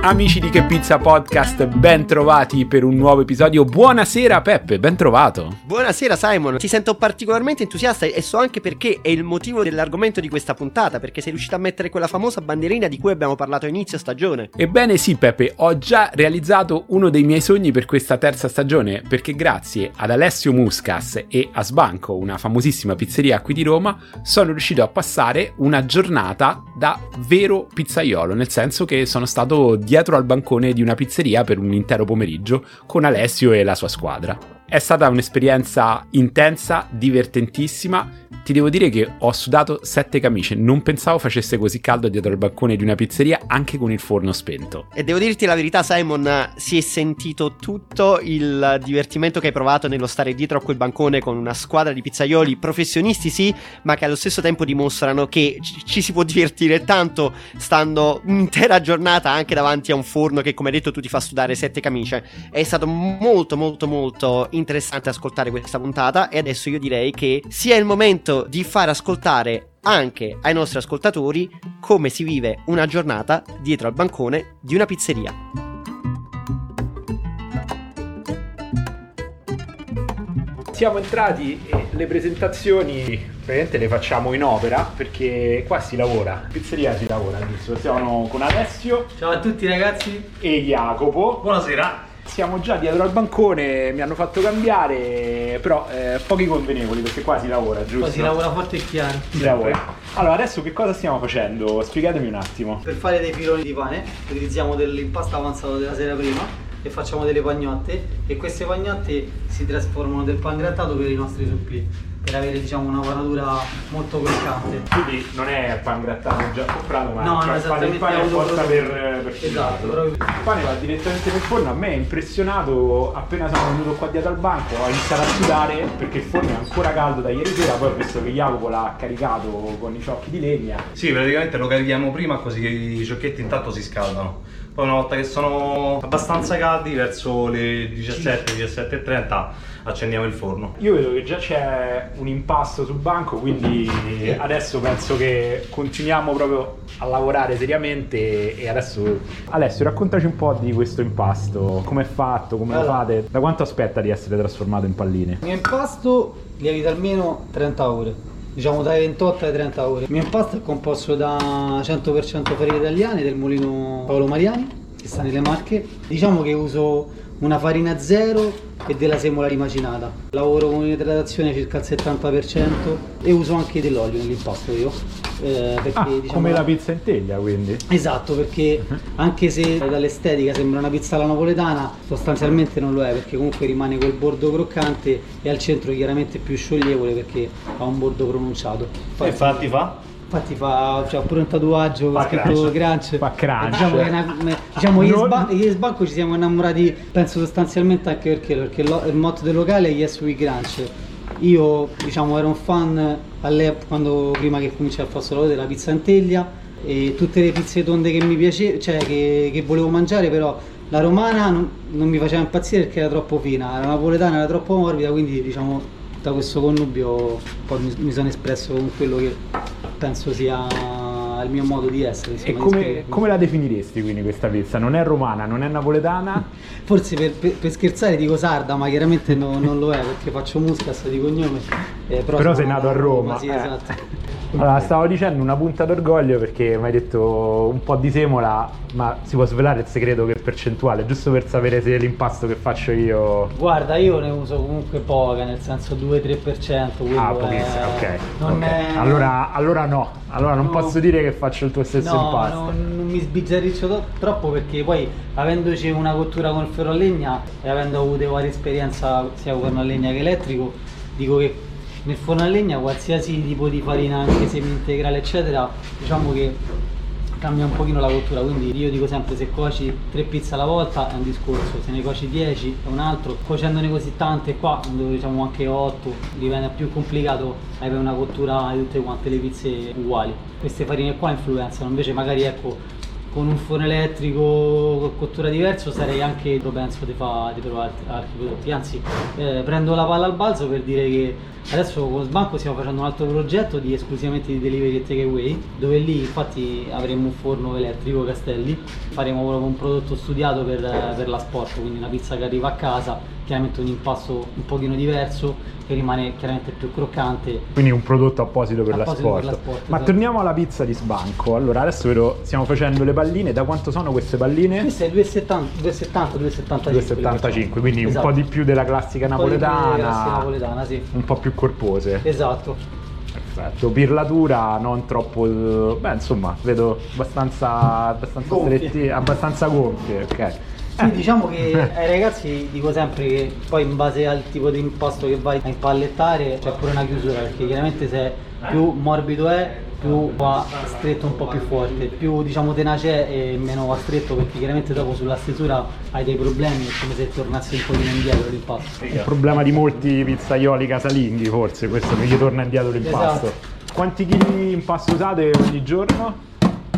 Amici di Che Pizza Podcast, ben trovati per un nuovo episodio. Buonasera Peppe, ben trovato. Buonasera Simon, ti sento particolarmente entusiasta e so anche perché è il motivo dell'argomento di questa puntata, perché sei riuscito a mettere quella famosa bandierina di cui abbiamo parlato a inizio stagione. Ebbene sì Peppe, ho già realizzato uno dei miei sogni per questa terza stagione, perché grazie ad Alessio Muscas e a Sbanco, una famosissima pizzeria qui di Roma, sono riuscito a passare una giornata da vero pizzaiolo, nel senso che sono stato dietro al bancone di una pizzeria per un intero pomeriggio con Alessio e la sua squadra. È stata un'esperienza intensa, divertentissima. Ti devo dire che ho sudato sette camicie, non pensavo facesse così caldo dietro al bancone di una pizzeria anche con il forno spento. E devo dirti la verità Simon, si è sentito tutto il divertimento che hai provato nello stare dietro a quel bancone con una squadra di pizzaioli professionisti sì, ma che allo stesso tempo dimostrano che ci si può divertire tanto stando un'intera giornata anche davanti a un forno che come detto tu ti fa sudare sette camicie. È stato molto molto molto interessante ascoltare questa puntata e adesso io direi che sia il momento di far ascoltare anche ai nostri ascoltatori come si vive una giornata dietro al bancone di una pizzeria. Siamo entrati e le presentazioni praticamente le facciamo in opera perché qua si lavora, in pizzeria si lavora adesso. Siamo con Alessio Ciao a tutti ragazzi. e Jacopo. Buonasera. Siamo già dietro al bancone, mi hanno fatto cambiare, però eh, pochi convenevoli perché qua si lavora, giusto? Qua si lavora forte e chiaro. Si lavora. Allora, adesso che cosa stiamo facendo? Spiegatemi un attimo. Per fare dei filoni di pane utilizziamo dell'impasto avanzato della sera prima e facciamo delle pagnotte e queste pagnotte si trasformano del pangrattato per i nostri supplì per avere diciamo una panatura molto croccante. Quindi non è pan grattato già comprato, ma No, no, il pane apposta autoprodotto. per, per Esatto, proprio- Il pane va direttamente nel forno, a me è impressionato appena sono venuto qua dietro al banco, ho iniziato a sudare perché il forno è ancora caldo da ieri sera, poi ho visto che Jacopo l'ha caricato con i ciocchi di legna. Sì, praticamente lo carichiamo prima così che i ciocchetti intanto si scaldano. Poi una volta che sono abbastanza caldi, verso le 17, 17.30 accendiamo il forno. Io vedo che già c'è un impasto sul banco, quindi adesso penso che continuiamo proprio a lavorare seriamente e adesso Alessio raccontaci un po' di questo impasto, come è fatto, come lo Allora. fate, da quanto aspetta di essere trasformato in palline? Il mio impasto lievita almeno 30 ore. Diciamo dai 28 ai 30 ore. Il mio impasto è composto da 100% farine italiane del mulino Paolo Mariani, che sta nelle Marche. Diciamo che uso una farina zero e della semola rimacinata. Lavoro con un'idratazione circa al 70% e uso anche dell'olio nell'impasto io. Eh, perché, Ah, diciamo, come la pizza in teglia quindi? Esatto, perché anche se dall'estetica sembra una pizza alla napoletana, sostanzialmente non lo è, perché comunque rimane quel bordo croccante e al centro chiaramente più scioglievole perché ha un bordo pronunciato. E infatti fa? Infatti fa c'ha pure un tatuaggio Fa scritto crunch. crunch. Fa crunch. Diciamo che una- diciamo e Sba- io e Sbacco ci siamo innamorati, penso sostanzialmente anche perché, perché lo- il motto del locale è Yes We Crunch. Io diciamo ero un fan quando prima che cominciai a fare lavoro della pizza in teglia e tutte le pizze tonde che mi piacevano, cioè che, che volevo mangiare, però la romana non, non mi faceva impazzire perché era troppo fina, la napoletana era troppo morbida, quindi diciamo da questo connubio poi mi, mi sono espresso con quello che penso sia il mio modo di essere. E insomma, di come, come la definiresti quindi questa pizza? Non è romana, non è napoletana? Forse per, per- per scherzare dico sarda, ma chiaramente no- non lo è perché faccio muscas di cognome. Eh, Però sono sei nato a Roma, Sì, eh. esatto. Allora, stavo dicendo una punta d'orgoglio perché mi hai detto un po' di semola, ma si può svelare il segreto che percentuale, giusto per sapere se l'impasto che faccio io... Guarda, io ne uso comunque poca, nel senso 2-3%. quello Ah, è- pochissimo, ok. Non ok. è... Allora, allora no, allora non No. posso dire che faccio il tuo stesso No, impasto. non, non mi sbizzarriccio to- troppo perché poi avendoci una cottura con il ferro a legna e avendo avuto varie esperienze sia con forno a legna che elettrico, dico che nel forno a legna qualsiasi tipo di farina, anche semi integrale eccetera, diciamo che cambia un pochino la cottura, quindi io dico sempre se cuoci tre pizze alla volta è un discorso, se ne cuoci 10 è un altro, cuocendone così tante qua, diciamo anche 8, diventa più complicato avere una cottura di tutte quante le pizze uguali. Queste farine qua influenzano, invece magari ecco con un forno elettrico con cottura diverso sarei anche propenso di fare di provare altri prodotti. Anzi, eh, prendo la palla al balzo per dire che adesso con Sbanco stiamo facendo un altro progetto di esclusivamente di delivery e takeaway, dove lì infatti avremo un forno elettrico Castelli, faremo proprio un prodotto studiato per, per la sport, quindi una pizza che arriva a casa, chiaramente un impasto un pochino diverso che rimane chiaramente più croccante. Quindi un prodotto apposito per, Apposito la, sport. Ma esatto. torniamo alla pizza di sbanco. Allora, adesso vedo, stiamo facendo le palline. Da quanto sono queste palline? Questa è 2,70, 2,70, 2,75. 2,75, quindi Esatto. un po' di più della classica Un po' di più della napoletana. classica napoletana, sì. Un po' più corpose. Esatto. Perfetto. Pirlatura non troppo. Beh, insomma, vedo abbastanza. abbastanza stretti, abbastanza gonfie, ok. Sì, diciamo che ai ragazzi dico sempre che poi in base al tipo di impasto che vai a impallettare c'è pure una chiusura perché chiaramente se più morbido è più va stretto un po' più forte, più diciamo tenace è e meno va stretto perché chiaramente dopo sulla stesura hai dei problemi, è come se tornassi un pochino indietro l'impasto. Il problema di molti pizzaioli casalinghi, forse, questo mi ritorna indietro l'impasto. Esatto. Quanti chili di impasto usate ogni giorno?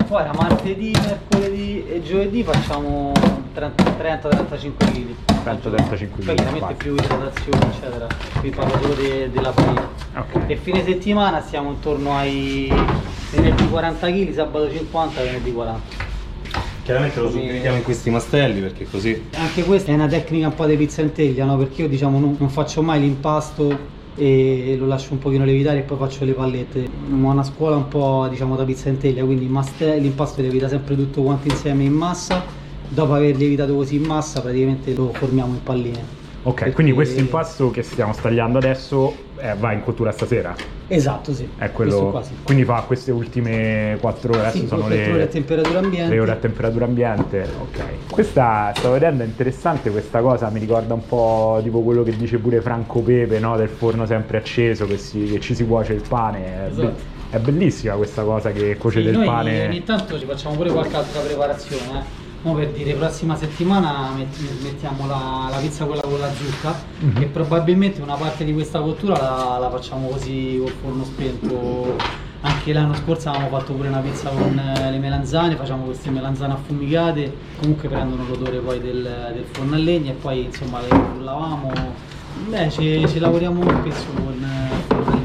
Guarda, martedì, mercoledì e giovedì facciamo 30-35 kg. 30-35 Poi kg, chiaramente basta. più idratazione, eccetera. Qui parlo solo de- della farina. Ok. E fine settimana stiamo intorno ai venerdì 40 kg, sabato 50 venerdì 40. Chiaramente lo suddividiamo in questi mastelli perché così Anche questa è una tecnica un po' di pizza in teglia, no? Perché io diciamo non, non faccio mai l'impasto e lo lascio un pochino lievitare e poi faccio le pallette. Ho una scuola un po' diciamo da pizza in teglia, quindi l'impasto lievita sempre tutto quanto insieme in massa. Dopo aver lievitato così in massa praticamente lo formiamo in palline. Ok, Perché- quindi questo impasto che stiamo stagliando adesso eh, va in cottura stasera. Esatto, sì. È quello. qua, sì. Quindi fa queste ultime 4 ore. Adesso Sì, sono quattro ore le a temperatura ambiente. 3 ore a temperatura ambiente. Ok. Questa stavo vedendo, è interessante questa cosa. Mi ricorda un po' tipo quello che dice pure Franco Pepe, no? Del forno sempre acceso che, si- che ci si cuoce il pane. Be- Esatto. è bellissima questa cosa che cuocete Sì, il noi pane. ogni tanto ci facciamo pure qualche altra preparazione. Eh. Mo per dire, prossima settimana met- mettiamo la, la pizza quella con la zucca Mhm. e probabilmente una parte di questa cottura la, la facciamo così col forno spento. Anche l'anno scorso avevamo fatto pure una pizza con eh, le melanzane, facciamo queste melanzane affumicate, comunque prendono l'odore poi del, del forno a legna e poi insomma le frullavamo. Beh, ci, ci lavoriamo spesso con il forno a legna.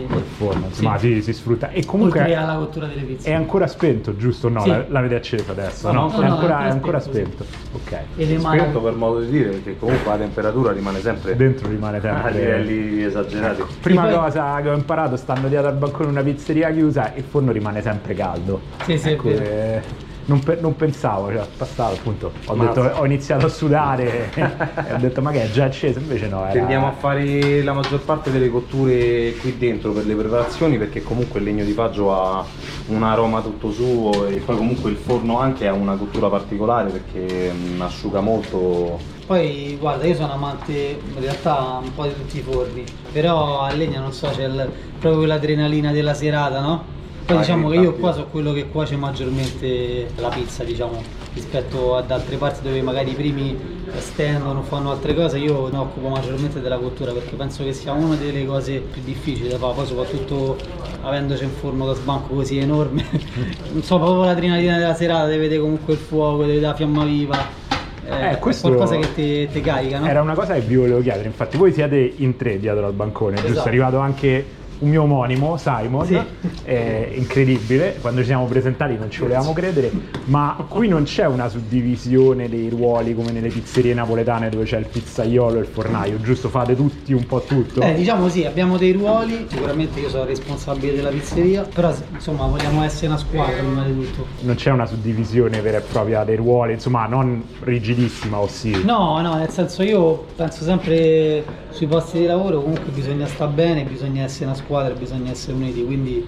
Col forno, Sì. ma sì, si sfrutta. E comunque Oltre alla cottura delle pizze. è ancora spento, giusto? No, Sì. la- l'avete acceso adesso, No, no? no, è, no, ancora, è è ancora spento, spento. Ok. E le mani- spento per modo di dire perché comunque la temperatura rimane sempre Dentro rimane a sempre. livelli esagerati. Prima Sì, poi- cosa che ho imparato stando dietro al balcone una pizzeria chiusa, il forno rimane sempre caldo. Sì, sì, è Ecco, vero. eh, non, pe- non pensavo, cioè, passavo appunto, ho, detto- ho iniziato a sudare e ho detto ma che è già acceso, invece no, era... Tendiamo a fare la maggior parte delle cotture qui dentro per le preparazioni perché comunque il legno di faggio ha un aroma tutto suo e poi comunque il forno anche ha una cottura particolare perché mm, asciuga molto. Poi guarda, io sono amante in realtà un po' di tutti i forni, però a legna non so, c'è il- proprio quell'adrenalina della serata, no? Poi diciamo che io qua sono quello che cuoce maggiormente la pizza, diciamo, rispetto ad altre parti dove magari i primi stendono, fanno altre cose, io mi occupo maggiormente della cottura perché penso che sia una delle cose più difficili da fare, poi soprattutto avendoci un forno da sbanco così enorme, non so, proprio l'adrenalina della serata, di vedere comunque il fuoco, di vedere la fiamma viva. Eh, è questo qualcosa che ti, ti carica, no? Era una cosa che vi volevo chiedere, infatti voi siete in tre dietro al bancone, giusto? Esatto. È arrivato anche un mio omonimo, Simon, Sì. è incredibile, quando ci siamo presentati non ci volevamo credere, ma qui non c'è una suddivisione dei ruoli come nelle pizzerie napoletane dove c'è il pizzaiolo e il fornaio, giusto? Fate tutti un po' tutto? Beh, diciamo sì, abbiamo dei ruoli, sicuramente io sono responsabile della pizzeria, però insomma vogliamo essere una squadra prima di tutto. Non c'è una suddivisione vera e propria dei ruoli, insomma, non rigidissima, o sì? No, no, nel senso io penso sempre sui posti di lavoro comunque bisogna stare bene, bisogna essere una squadra, bisogna essere uniti, quindi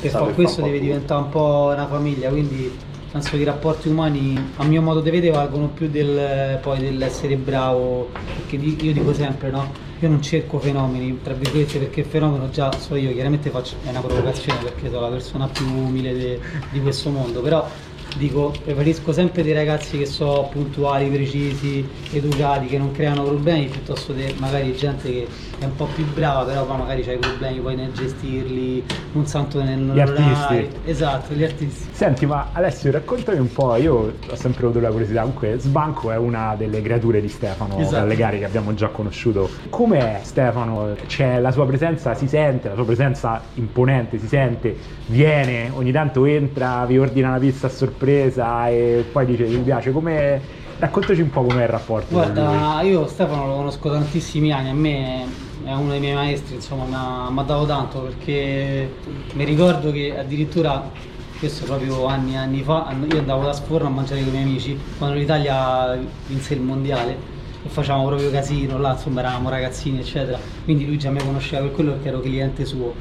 per fare questo deve diventare un po' una famiglia, quindi penso che i rapporti umani a mio modo di vedere valgono più del, poi dell'essere bravo, perché io dico sempre no, io non cerco fenomeni, tra virgolette perché il fenomeno già so io, chiaramente faccio, è una provocazione perché sono la persona più umile de- di questo mondo, però dico preferisco sempre dei ragazzi che sono puntuali, precisi, educati, che non creano problemi, piuttosto che magari gente che è un po' più brava, però poi magari c'hai problemi poi nel gestirli, non santo nel Gli artisti. Esatto, gli artisti. Senti, ma Alessio, raccontami un po', io ho sempre avuto la curiosità, comunque Sbanco è una delle creature di Stefano Esatto. Gallegari che abbiamo già conosciuto. Com'è Stefano? C'è la sua presenza, si sente, la sua presenza imponente, si sente, viene, ogni tanto entra, vi ordina una pizza a sorpresa e poi dice mi piace, come... Raccontaci un po' com'è il rapporto. Guarda, io Stefano lo conosco tantissimi anni, a me è uno dei miei maestri, insomma, mi ha, mi ha dato tanto perché mi ricordo che addirittura, questo proprio anni e anni fa, io andavo da Sforno a mangiare con i miei amici quando l'Italia vinse il mondiale e facevamo proprio casino, là insomma eravamo ragazzini eccetera, quindi lui già mi conosceva per quello perché ero cliente suo.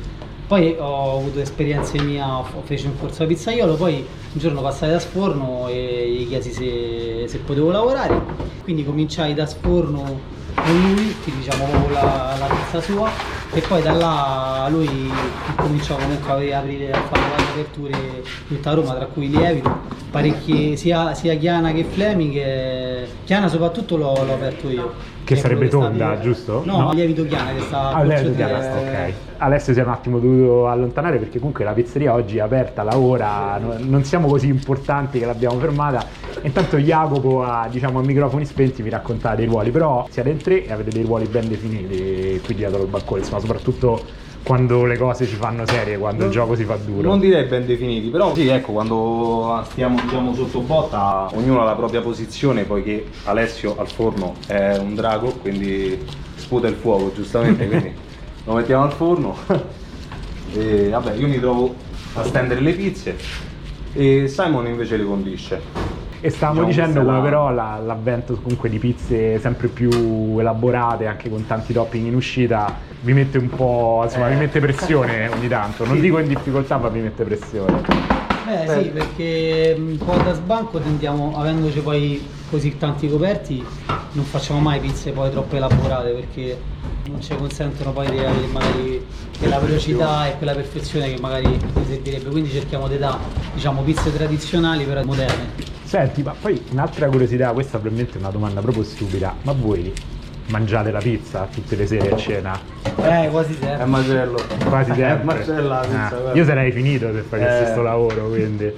Poi ho avuto esperienze mie, ho fece un corso a pizzaiolo, poi un giorno passai da Sforno e gli chiesi se, se potevo lavorare, quindi cominciai da Sforno con lui, quindi diciamo proprio la, la pizza sua, e poi da là lui cominciò comunque a aprire, a fare varie aperture tutta Roma, tra cui lievito, parecchie, sia, sia Chiana che Fleming, e- Chiana soprattutto l'ho aperto io. Che sarebbe tonda, giusto? No, No? lievito Chiana che sta Ah, chiaro, Trieste. ok. Alessio si è un attimo dovuto allontanare perché comunque la pizzeria oggi è aperta, lavora, no- non siamo così importanti che l'abbiamo fermata. Intanto Jacopo a, diciamo, a microfoni spenti vi racconta dei ruoli, però siete in tre e avete dei ruoli ben definiti qui dietro il balcone, insomma, soprattutto quando le cose si fanno serie, quando il gioco si fa duro. Non direi ben definiti, però sì, ecco, quando stiamo diciamo, sotto botta, ognuno ha la propria posizione, poiché Alessio al forno è un drago, quindi sputa il fuoco, giustamente, quindi lo mettiamo al forno. E vabbè, io mi trovo a stendere le pizze e Simon invece le condisce. E stavamo Diciamo, dicendo come la- però la- l'avvento comunque di pizze sempre più elaborate, anche con tanti topping in uscita, vi mette un po', insomma, Eh. vi mette pressione ogni tanto. Non Sì. dico in difficoltà, ma vi mette pressione. Eh sì, perché un po' da sbanco tendiamo, avendoci poi così tanti coperti, non facciamo mai pizze poi troppo elaborate perché non ci consentono poi di avere magari quella velocità e quella perfezione che magari servirebbe. Quindi cerchiamo di dare, diciamo, pizze tradizionali però moderne. Senti, ma poi un'altra curiosità, questa probabilmente è una domanda proprio stupida, ma voi mangiate la pizza tutte le sere a cena? Eh, quasi È sempre. macello. Quasi È sempre. macello la pizza, Ah, io sarei finito se facessi Eh. questo lavoro, quindi...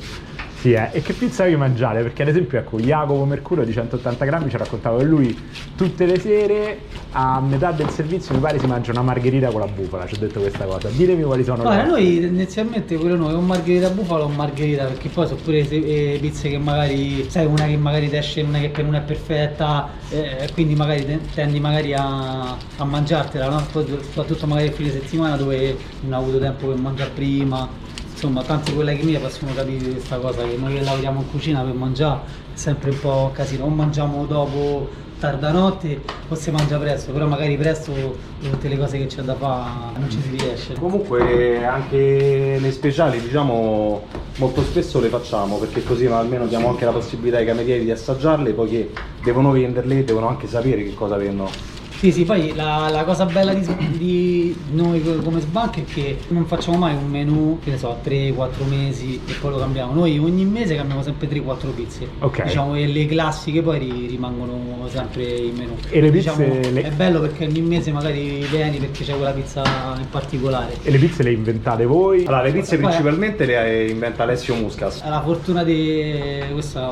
Sì, eh. E che pizza vi mangiate? Perché ad esempio, ecco, Jacopo Mercurio di 180 grammi ci raccontava che lui tutte le sere a metà del servizio mi pare si mangia una margherita con la bufala, ci ho detto questa cosa. Ditemi quali sono Guarda, le... noi tendenzialmente quello noi o margherita bufala o margherita perché poi sono pure eh, pizze che magari sai una che magari ti esce una che per una è perfetta eh, quindi magari te- tendi magari a, a mangiartela no? Soprattutto magari il fine settimana dove non hai avuto tempo per mangiare prima insomma tanti colleghi miei possono capire questa cosa che noi che lavoriamo in cucina per mangiare è sempre un po' casino. O mangiamo dopo tarda notte o si mangia presto però magari presto tutte le cose che c'è da fare non ci si riesce. Comunque anche le speciali diciamo molto spesso le facciamo perché così almeno diamo anche la possibilità ai camerieri di assaggiarle poiché devono venderle e devono anche sapere che cosa vendono. Sì, sì, poi la, la cosa bella di, di noi co- come Sbank è che non facciamo mai un menù, che ne so, 3-4 mesi e poi lo cambiamo. Noi ogni mese cambiamo sempre 3-4 pizze. Ok. Diciamo e le classiche poi ri- rimangono sempre in menù. E le Diciamo, pizze le- È bello perché ogni mese magari vieni perché c'è quella pizza in particolare. E le pizze le inventate voi? Allora le pizze Poi- principalmente le inventa Alessio Muscas. La fortuna di questa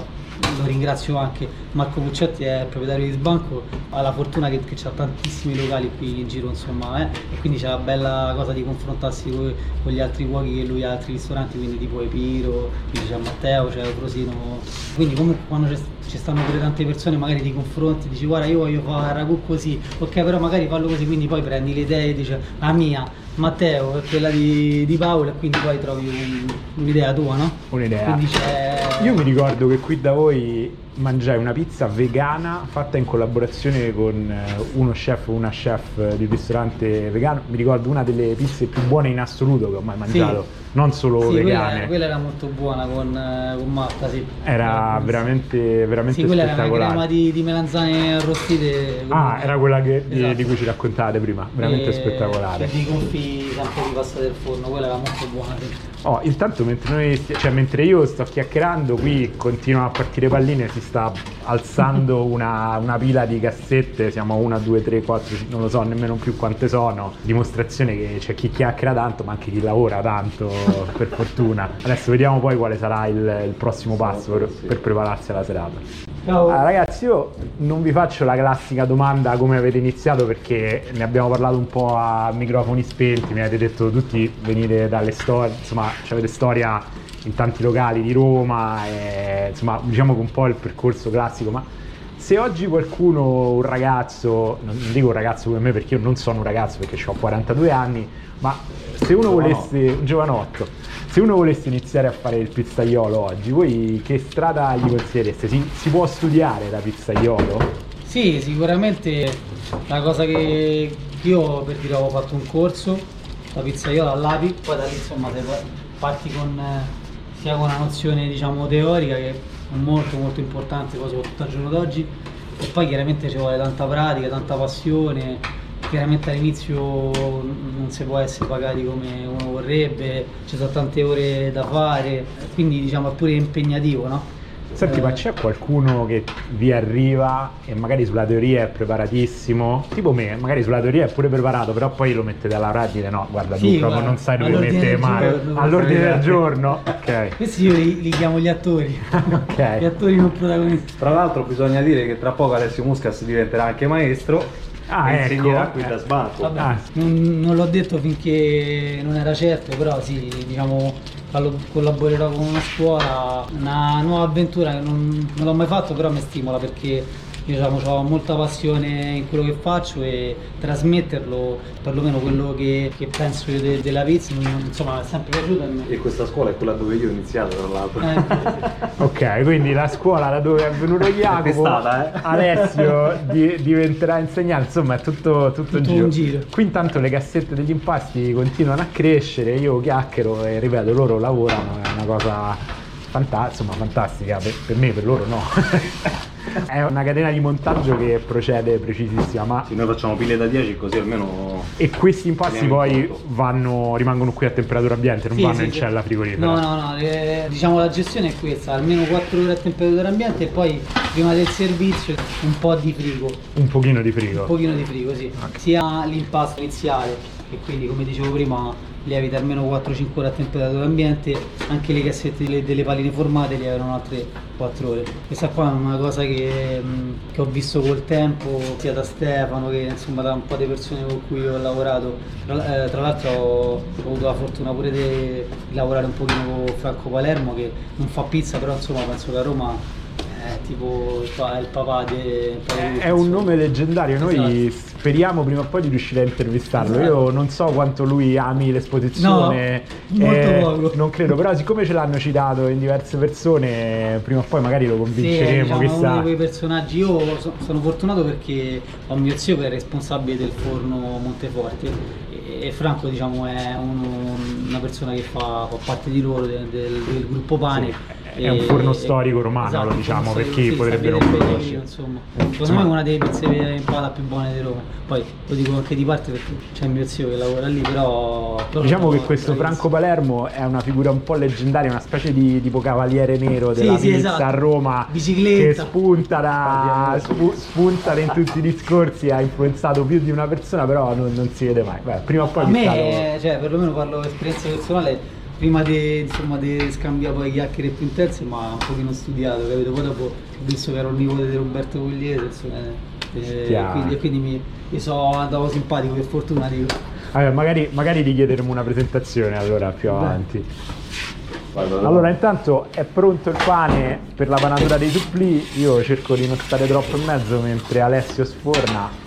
lo ringrazio anche Marco Puccetti è il proprietario di Sbanco ha la fortuna che, che c'ha tantissimi locali qui in giro insomma eh, e quindi c'è la bella cosa di confrontarsi con, con gli altri cuochi che lui ha altri ristoranti quindi tipo Epiro quindi c'è Matteo c'è Frosino quindi comunque quando ci stanno pure tante persone magari ti confronti dici guarda io voglio fare ragù così ok però magari fallo così quindi poi prendi le idee e dici la mia Matteo è quella di, di Paolo e quindi poi trovi un- un'idea tua no? Un'idea. Io mi ricordo che qui da voi mangiai una pizza vegana fatta in collaborazione con eh, uno chef o una chef di un ristorante vegano. Mi ricordo una delle pizze più buone in assoluto che ho mai mangiato, non solo Sì, quella, vegane. quella era molto buona con, eh, con Marta, sì. Era veramente, veramente Sì, quella era una spettacolare. crema di, di melanzane arrostite. Ah, era quella che- di, Esatto. di cui ci raccontate prima, veramente E- spettacolare. e Di confi sempre ripassa del forno, quella era molto buona. Oh, intanto mentre, noi cioè, mentre io sto chiacchierando, qui continuano a partire palline, si sta alzando una, una pila di cassette, siamo a 1, 2, 3, 4, non lo so nemmeno più quante sono, dimostrazione che c'è chi chiacchiera tanto ma anche chi lavora tanto, per fortuna. Adesso vediamo poi quale sarà il, il prossimo passo per, per prepararsi alla serata. Ciao. Ah, ragazzi, io non vi faccio la classica domanda come avete iniziato perché ne abbiamo parlato un po' a microfoni spenti, mi avete detto tutti venite dalle storie, insomma, avete storia in tanti locali di Roma, e, insomma, diciamo che un po' il percorso classico, ma se oggi qualcuno, un ragazzo, non dico un ragazzo come me perché io non sono un ragazzo perché ho 42 anni, ma se uno volesse, un giovanotto, se uno volesse iniziare a fare il pizzaiolo oggi, voi che strada gli consigliereste? Si, si può studiare da pizzaiolo? Sì, sicuramente la cosa che io per dire avevo fatto un corso da pizzaiolo all'API, poi da lì insomma parti con eh, sia con una nozione diciamo teorica che molto molto importante poi soprattutto al giorno d'oggi e poi chiaramente ci vuole tanta pratica, tanta passione, chiaramente all'inizio non si può essere pagati come uno vorrebbe, ci sono tante ore da fare, quindi diciamo è pure impegnativo, no? Senti, Eh, ma c'è qualcuno che vi arriva e magari sulla teoria è preparatissimo? Tipo me, magari sulla teoria è pure preparato, però poi lo mettete alla radio e dite no, guarda Sì, tu proprio non sai dove mettere male. giorno. All'ordine del giorno? Ok. Questi io li, li chiamo gli attori, Ok. gli attori non protagonisti. Tra l'altro bisogna dire che tra poco Alessio Muscas diventerà anche maestro Ah, e ecco. insegnerà qui Eh. da sbanco. Vabbè, Ah. non, non l'ho detto finché non era certo, però sì, diciamo, collaborerò con una scuola, una nuova avventura che non, non l'ho mai fatto, però mi stimola perché diciamo, ho molta passione in quello che faccio e trasmetterlo, perlomeno quello che, che penso io de- della pizza, insomma, è sempre piaciuto a me. E questa scuola è quella dove io ho iniziato, tra l'altro. Eh, Ok, quindi la scuola da dove è venuto Jacopo, testata, eh? Alessio di- diventerà insegnante, insomma è tutto, tutto, Tutto un giro. Qui intanto le cassette degli impasti continuano a crescere, io chiacchiero e ripeto, loro lavorano, è una cosa fanta- insomma, fantastica, per, per me, per loro no. è una catena di montaggio che procede precisissima, ma Sì, noi facciamo pile da 10 così almeno... e questi impasti poi vanno, rimangono qui a temperatura ambiente, non Sì, vanno sì, in sì. cella frigorifera. No, no, no, eh, diciamo la gestione è questa, almeno 4 ore a temperatura ambiente e poi prima del servizio un po' di frigo, Un pochino di frigo. un pochino di frigo, sì. Sia l'impasto iniziale, che quindi come dicevo prima lievita almeno 4-5 ore a temperatura ambiente, anche le cassette delle, delle palline formate lievitano altre 4 ore. Questa qua è una cosa che, mh, che ho visto col tempo, sia da Stefano che insomma da un po' di persone con cui ho lavorato. Tra, eh, tra l'altro ho, ho avuto la fortuna pure di lavorare un pochino con Franco Palermo che non fa pizza, però insomma penso che a Roma è tipo il, pa- il papà papà di È un nome leggendario, noi Esatto. speriamo prima o poi di riuscire a intervistarlo. Esatto. Io non so quanto lui ami l'esposizione, No, molto poco. non credo, però siccome ce l'hanno citato in diverse persone, prima o poi magari lo Sì, convinceremo, diciamo, è uno di quei personaggi. Io so- sono fortunato perché ho mio zio che è responsabile del forno Monteforte e, e Franco diciamo, è uno- una persona che fa, fa parte di loro del, del- del gruppo Pane. Sì, è un forno storico romano, esatto, lo diciamo, per chi sì, potrebbe non conoscere. Insomma. Secondo Insomma- me è una delle pizzerie in pala più buone di Roma. Poi lo dico anche di parte perché c'è mio zio che lavora lì, però... però Diciamo che questo. Franco Palermo è una figura un po' leggendaria, una specie di tipo cavaliere nero Sì, della sì, pizza esatto. a Roma Bicicletta. che spunta, da, spu- spunta in tutti i discorsi, ha influenzato più di una persona, però non, non si vede mai. Beh, prima o poi A me, cioè, perlomeno parlo di esperienza personale, prima di insomma di scambiare poi chiacchiere più intense, ma un pochino studiato, capito? Poi dopo ho visto che ero il nipote di Roberto Pugliese, insomma, eh, Chiaro. quindi, e quindi mi, mi sono andato simpatico, per fortuna dico. Vabbè, magari, magari ti chiederemo una presentazione allora più avanti. Allora, intanto è pronto il pane per la panatura dei supplì. Io cerco di non stare troppo in mezzo mentre Alessio sforna.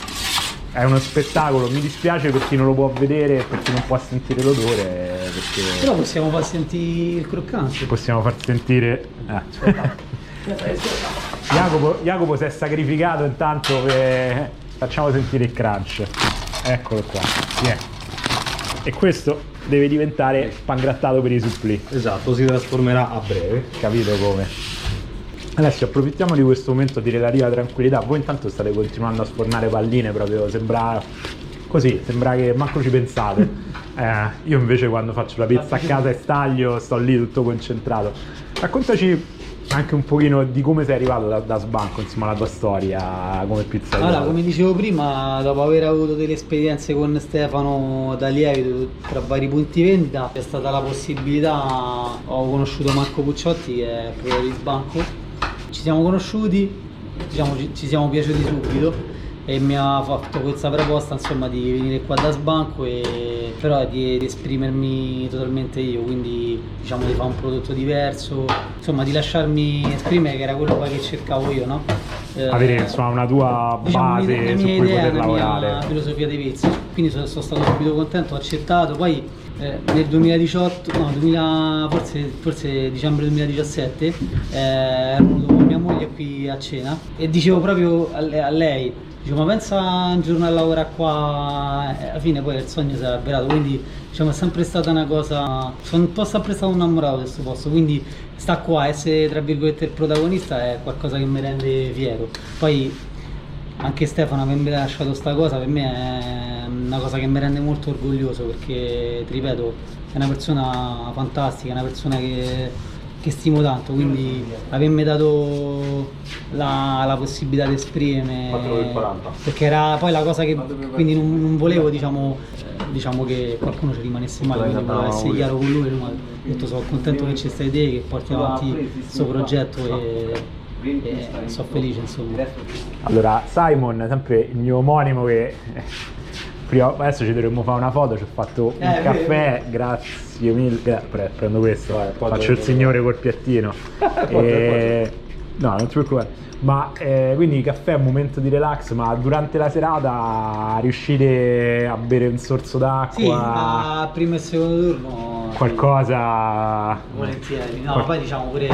È uno spettacolo, mi dispiace per chi non lo può vedere per chi non può sentire l'odore, perché Però possiamo far sentire il croccante. possiamo far sentire. eh. Jacopo, Jacopo si è sacrificato intanto per... Facciamo sentire il crunch. Eccolo qua. Sì, eh. E questo deve diventare pangrattato per i supplì. Esatto, si trasformerà a breve. Capito come? Adesso approfittiamo di questo momento di relativa tranquillità. Voi intanto state continuando a sfornare palline, proprio sembra così, sembra che manco ci pensate. Eh, io invece quando faccio la pizza a casa e staglio sto lì tutto concentrato. Raccontaci anche un pochino di come sei arrivato da, da Sbanco, insomma, la tua storia come pizzaiolo. Allora, come dicevo prima, dopo aver avuto delle esperienze con Stefano da lievito tra vari punti vendita, è stata la possibilità, ho conosciuto Marco Pucciotti che è proprio di Sbanco, ci siamo conosciuti, diciamo, ci, ci siamo piaciuti subito e mi ha fatto questa proposta insomma di venire qua da Sbanco e però di, di esprimermi totalmente io quindi diciamo di fare un prodotto diverso insomma di lasciarmi esprimere che era quello che cercavo io no? Eh, Avere insomma una tua diciamo, base la mia su cui idea, poter la lavorare. mia filosofia dei pezzi quindi sono, sono stato subito contento ho accettato poi eh, nel 2018 no 2000, forse, forse dicembre 2017 eh, ero venuto mia moglie qui a cena e dicevo proprio a le- a lei Dico, ma pensa un giorno a lavorare qua, e alla fine poi il sogno si è avverato, quindi diciamo è sempre stata una cosa, sono un po' sempre stato innamorato di questo posto, quindi sta qua, essere tra virgolette il protagonista è qualcosa che mi rende fiero. Poi anche Stefano avermi lasciato sta cosa per me è una cosa che mi rende molto orgoglioso perché, ti ripeto, è una persona fantastica, è una persona che, che stimo tanto, quindi avermi dato la, la possibilità di esprimermi, 4 per 40. perché era poi la cosa che quindi non, non volevo diciamo, eh, diciamo che qualcuno ci rimanesse male, quindi volevo essere chiaro con lui, ha detto sono contento che ci stai te, che porti avanti questo progetto e, e sono felice insomma. Allora, Simon, sempre il mio omonimo che prima, adesso ci dovremmo fare una foto, ci ho fatto un Eh, caffè, grazie mille. Gra- pre- prendo questo, Vai, poi faccio il signore col piattino. E- No, non ti preoccupare. Ma eh, quindi caffè è un momento di relax, ma durante la serata riuscite a bere un sorso d'acqua? Sì, ma primo e secondo turno sì, Qualcosa... volentieri. No, Qual- poi diciamo pure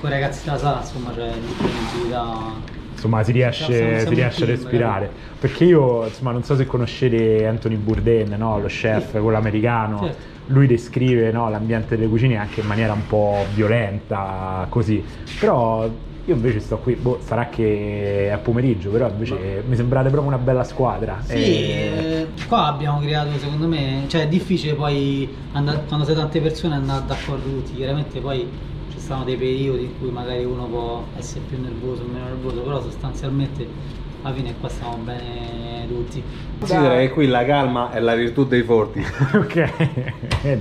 con i ragazzi della sala, insomma, c'è disponibilità. Insomma si riesce, si riesce a team, respirare. Perché io, insomma, non so se conoscete Anthony Bourdain, no? lo chef, quello americano. Certo. Lui descrive no, l'ambiente delle cucine anche in maniera un po' violenta, così. Però io invece sto qui, boh, sarà che è pomeriggio, però invece mi sembrate proprio una bella squadra. Sì, E- eh, qua abbiamo creato secondo me, cioè è difficile poi andare, quando sei tante persone andare d'accordo tutti, chiaramente poi stanno dei periodi in cui magari uno può essere più nervoso o meno nervoso, però sostanzialmente alla fine qua stiamo bene tutti. Considera che qui la calma è la virtù dei forti. ok.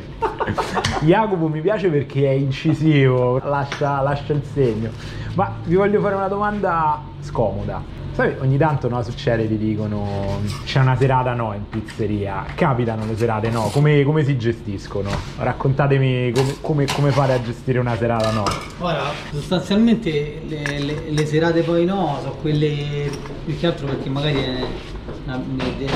Jacopo mi piace perché è incisivo, lascia, lascia il segno. Ma vi voglio fare una domanda scomoda. Sai, ogni tanto no, succede, ti dicono c'è una serata no in pizzeria. Capitano le serate no, come, come si gestiscono? Raccontatemi come, come, come fate a gestire una serata no. Ora, sostanzialmente le, le- le serate poi no, sono quelle più che altro perché magari una-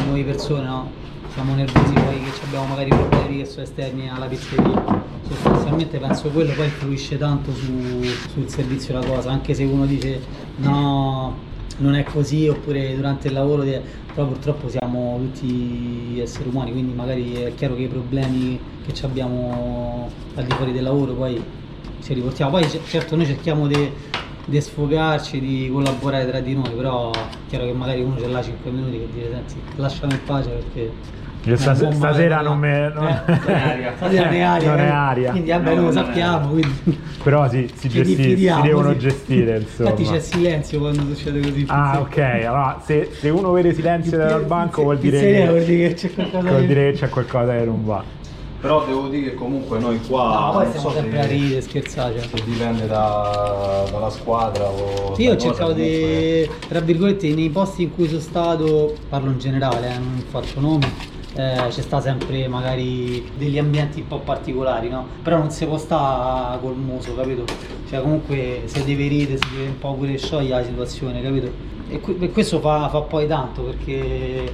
nuove persone, no? Siamo nervosi poi che abbiamo magari problemi che sono esterni alla pizzeria. Sostanzialmente penso quello poi influisce tanto su- sul servizio la cosa, anche se uno dice no, non è così, oppure durante il lavoro, però purtroppo siamo tutti esseri umani, quindi magari è chiaro che i problemi che abbiamo al di fuori del lavoro poi ci riportiamo. Poi certo noi cerchiamo di sfogarci, di collaborare tra di noi, però è chiaro che magari uno ce l'ha 5 minuti per dire senti lasciami in pace perché... Io stas- stasera non me- non- Eh, stasera ne è aria. Non è eh. aria. Quindi vabbè No, lo non sappiamo, quindi... Però si, si, ci gesti- si devono sì. gestire, insomma. Infatti c'è silenzio quando succede così. Ah, ok. Allora, se, se uno vede silenzio dal banco vuol dire, Pizzeria vuol che, dire che c'è qualcosa vuol di- dire che c'è qualcosa che non va. Però devo dire che comunque noi qua No, poi non stiamo so sempre a se, ridere, scherzare. cioè. se dipende da- dalla squadra o Sì, io ho cercato di, tra virgolette, nei posti in cui sono stato, parlo in generale, eh, non faccio nomi, eh, c'è sta sempre magari degli ambienti un po' particolari, no? Però non si può stare col muso, capito? Cioè comunque se deve ridere, si deve un po' pure sciogliere la situazione, capito? E, que- e questo fa, fa poi tanto perché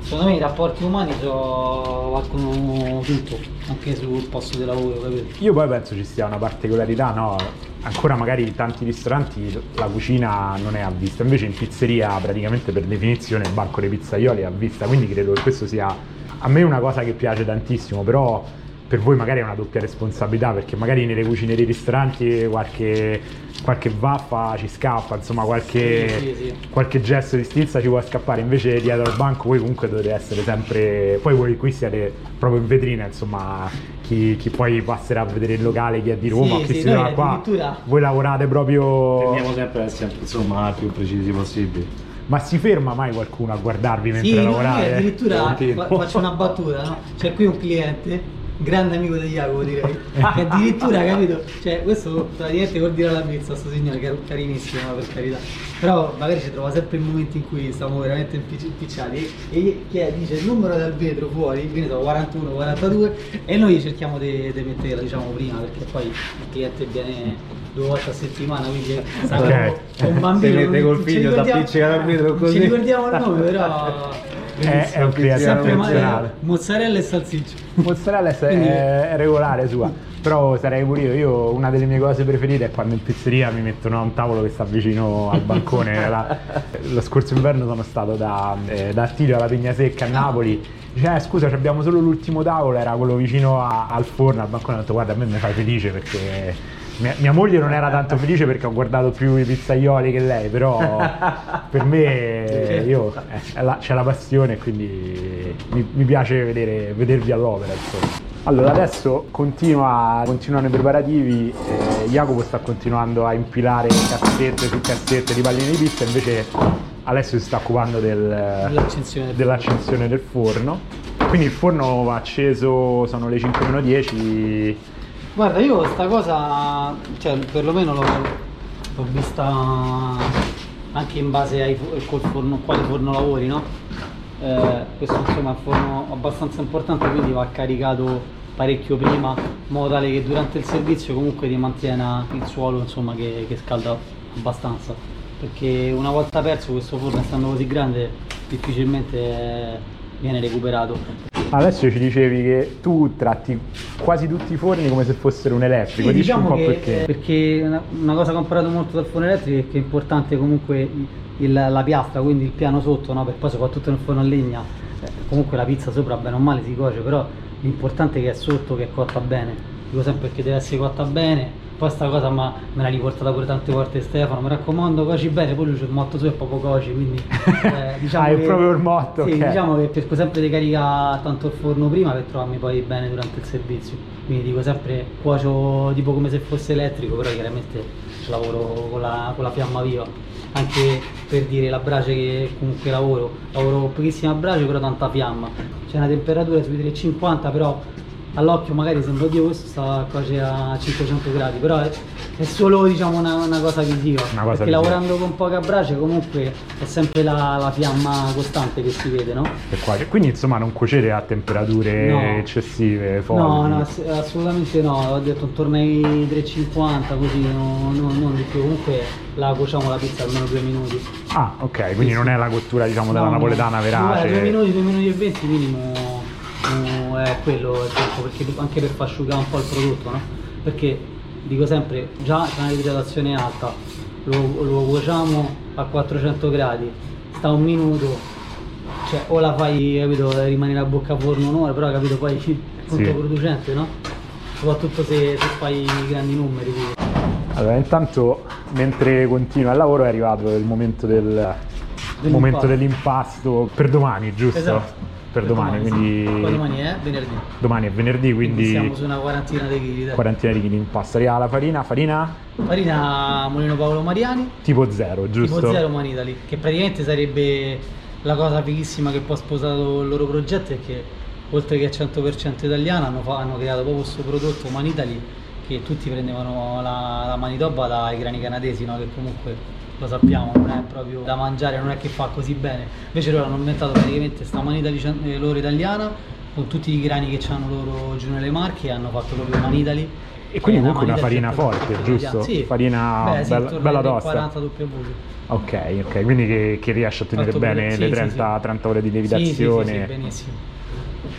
secondo me i rapporti umani valgono tutto, anche sul posto di lavoro, capito? Io poi penso ci sia una particolarità, no? Ancora magari in tanti ristoranti la cucina non è a vista, invece in pizzeria praticamente per definizione il banco dei pizzaioli è a vista, quindi credo che questo sia a me una cosa che piace tantissimo, però per voi magari è una doppia responsabilità perché magari nelle cucine dei ristoranti qualche, qualche vaffa ci scappa, insomma qualche, Sì, sì, sì. qualche gesto di stizza ci può scappare, invece dietro al banco voi comunque dovete essere sempre, poi voi qui siete proprio in vetrina, insomma chi, chi poi passerà a vedere il locale, chi è di Roma, Sì, chi sì, si trova qua, addirittura- voi lavorate proprio... Tendiamo sempre a essere insomma più precisi possibili. Ma si ferma mai qualcuno a guardarvi mentre Sì, no, lavorate? addirittura Continuo. fa- faccio una battuta, no? C'è qui un cliente, grande amico di Jacopo direi, che addirittura, capito? Cioè, questo praticamente vuol dire alla pizza, sto signore, che è carinissimo, per carità. Però magari ci trova sempre in momenti in cui stiamo veramente impicci- impicciati e gli chiede, dice il numero del vetro fuori, quindi sono 41, 42 e noi cerchiamo di di metterla diciamo prima perché poi il cliente viene due volte a settimana, quindi sa Ok. che un bambino... Non- col ci figlio, ricordiamo- t'appiccica al vetro così. Ci ricordiamo il nome, però... È, è un eh, mozzarella e salsiccia. Mozzarella è, è regolare sua, però sarei pure io. Io una delle mie cose preferite è quando in pizzeria mi mettono a un tavolo che sta vicino al bancone. La- lo scorso inverno sono stato da, eh, da Attilio alla Pigna Secca a Napoli. Dice, eh, scusa, abbiamo solo l'ultimo tavolo, era quello vicino a- al forno, al bancone. Ho detto, guarda, a me mi fai felice perché mia, mia moglie non era tanto felice perché ho guardato più i pizzaioli che lei, però per me io, eh, la- c'è la passione e quindi mi, mi piace vedere, vedervi all'opera. Insomma. Allora adesso continua, continuano i preparativi, eh, Jacopo sta continuando a impilare cassette su cassette di palline di pizza, invece Alessio si sta occupando del- Dell'accensione del dell'accensione del forno. Quindi il forno va acceso, sono le 5 meno 10, Guarda, io sta cosa, cioè perlomeno l'ho, l'ho vista anche in base ai col forno, quale forno lavori, no? Eh, questo insomma è un forno abbastanza importante, quindi va caricato parecchio prima, in modo tale che durante il servizio comunque ti mantiene il suolo insomma che, che scalda abbastanza. Perché una volta perso questo forno essendo così grande difficilmente viene recuperato. Alessio ci dicevi che tu tratti quasi tutti i forni come se fossero un elettrico, Sì, dici diciamo un po' che, perché. perché una, una cosa che ho imparato molto dal forno elettrico è che è importante comunque il- la piastra, quindi il piano sotto, no? perché poi soprattutto nel forno a legna, eh, comunque la pizza sopra bene o male si cuoce, però l'importante è che è sotto che è cotta bene, dico sempre che deve essere cotta bene, poi sta cosa ma me l'ha riportata pure tante volte Stefano, mi raccomando cuoci bene, poi lui c'è il motto su e proprio cuoci, quindi eh, diciamo Ah, è che- proprio il motto, sì, ok. diciamo che cerco sempre di caricare tanto il forno prima per trovarmi poi bene durante il servizio. Quindi dico sempre cuocio tipo come se fosse elettrico, però chiaramente ci lavoro con la, con la fiamma viva. Anche per dire la brace che comunque lavoro, lavoro pochissima brace però tanta fiamma. C'è una temperatura sui 350 però all'occhio magari sembra Dio questo sta a cuocere a 500 gradi, però è, è solo diciamo una, una cosa visiva. Una cosa perché visiva. lavorando con poca brace comunque è sempre la, la fiamma costante che si vede, no? E Quindi insomma non cuocere a temperature No. eccessive, folli. No, no, ass- assolutamente no, ho detto intorno ai 3,50 così, no, no- non di più, comunque la cuociamo la pizza almeno due minuti. Ah, ok, quindi non è la cottura diciamo della napoletana verace. due minuti, due minuti e venti minimo no, è quello il tempo, perché anche per far asciugare un po' il prodotto, no? Perché dico sempre, già c'è una idratazione alta, lo, lo cuociamo a 400 gradi, sta un minuto, cioè o la fai, capito, rimane la bocca a forno un'ora, però capito poi è controproducente, no? Soprattutto se, se fai grandi numeri. quindi. Allora, intanto mentre continua il lavoro è arrivato il momento del momento dell'impasto per domani, giusto? Esatto. Per, domani, sì. quindi Poi domani è venerdì. domani è venerdì, quindi siamo su una quarantina di chili. dai. quarantina di chili di impasto. Arriva la farina, farina Farina Molino Paolo Mariani, tipo zero, giusto? tipo Zero Manitali, che praticamente sarebbe la cosa fighissima che poi ha sposato il loro progetto è che oltre che è 100% italiana hanno, hanno creato proprio questo prodotto Manitali che tutti prendevano la, la manitoba dai grani canadesi, no? che comunque lo sappiamo, non è proprio da mangiare, non è che fa così bene. Invece loro hanno inventato praticamente sta Manitali cen- eh, loro italiana con tutti i grani che hanno loro giù nelle marche e hanno fatto proprio Manitali. E quindi è comunque una farina 100% forte, giusto? Sì. Farina Beh, sì, bella- bella tosta. 40 WV. Ok, ok, quindi che, che riesce a tenere Fatto bene sì, le sì, 30, sì. 30 ore di lievitazione. sì, sì, benissimo.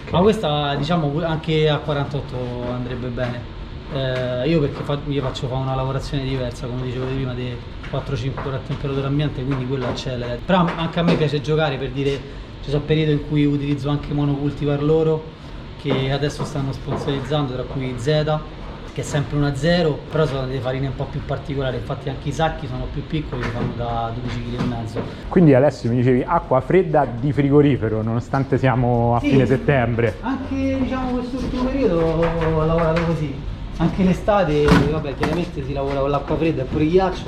Ok. Ma questa diciamo anche a 48 andrebbe bene. Eh, io perché fa- io faccio fa una lavorazione diversa, come dicevo prima, di 4-5 ore a temperatura ambiente, quindi quello accelera. Però anche a me piace giocare per dire, ci sono periodi in cui utilizzo anche monocultivar loro perché adesso stanno sponsorizzando tra cui Zeta che è sempre 1-0 però sono delle farine un po' più particolari infatti anche i sacchi sono più piccoli fanno da 12 kg e mezzo Quindi Alessio mi dicevi acqua fredda di frigorifero, nonostante siamo a Sì. fine settembre. Anche diciamo quest'ultimo periodo ho lavorato così. Anche l'estate, vabbè, chiaramente si lavora con l'acqua fredda e pure il ghiaccio,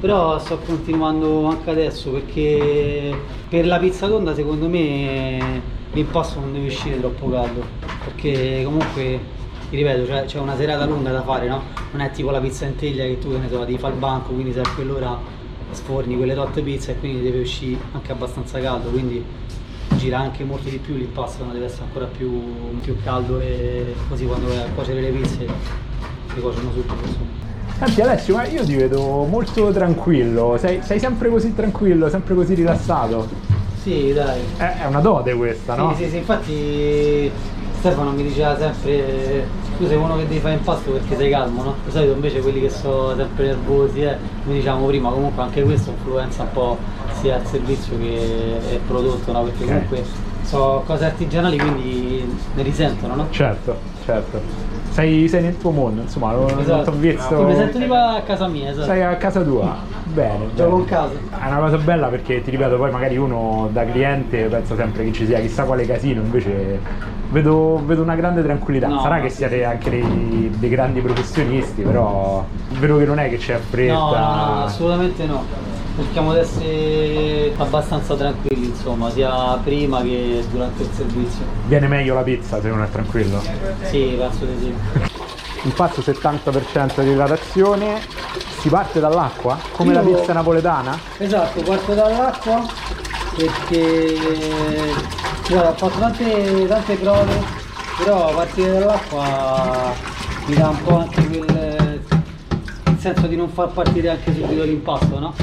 però sto continuando anche adesso perché per la pizza tonda secondo me l'impasto non deve uscire troppo caldo, perché comunque, ti ripeto, c'è, c'è una serata lunga da fare, no? Non è tipo la pizza in teglia che tu che ne so, devi fare il banco, quindi sei a quell'ora sforni quelle tot pizze e quindi deve uscire anche abbastanza caldo, quindi gira anche molto di più l'impasto, deve essere ancora più, più caldo e così quando vai a cuocere le pizze si cuociono subito. Insomma. Senti Alessio, ma io ti vedo molto tranquillo, sei, sei sempre così tranquillo, sempre così rilassato. Sì, dai. È, è una dote questa, no? Sì, sì, sì, infatti Stefano mi diceva sempre tu sei uno che devi fare impasto perché sei calmo, no? Di solito invece quelli che sono sempre nervosi, eh, come dicevamo prima, comunque anche questo influenza un po' sia il servizio che il prodotto, no? Perché Ok. comunque sono cose artigianali quindi ne risentono, no? Certo, certo. Sei, sei nel tuo mondo, insomma, non ti ho visto... Sì, mi sento tipo a casa mia, esatto. Sei a casa tua? Bene, Gioco bene. casa. È una cosa bella perché ti ripeto, poi magari uno da cliente pensa sempre che ci sia chissà quale casino, invece vedo, vedo una grande tranquillità. No, Sarà no, che siete sì. anche dei, dei grandi professionisti, però vedo che non è che c'è fretta. No, no, no, assolutamente no. Cerchiamo di essere abbastanza tranquilli, insomma, sia prima che durante il servizio. Viene meglio la pizza se uno è tranquillo. Sì, penso di sì. Impasto 70% di idratazione, si parte dall'acqua, come la Io- pizza napoletana. Esatto, parto dall'acqua perché guarda, ho fatto tante, tante prove, però partire dall'acqua mi dà un po' anche quel il senso di non far partire anche subito l'impasto, no?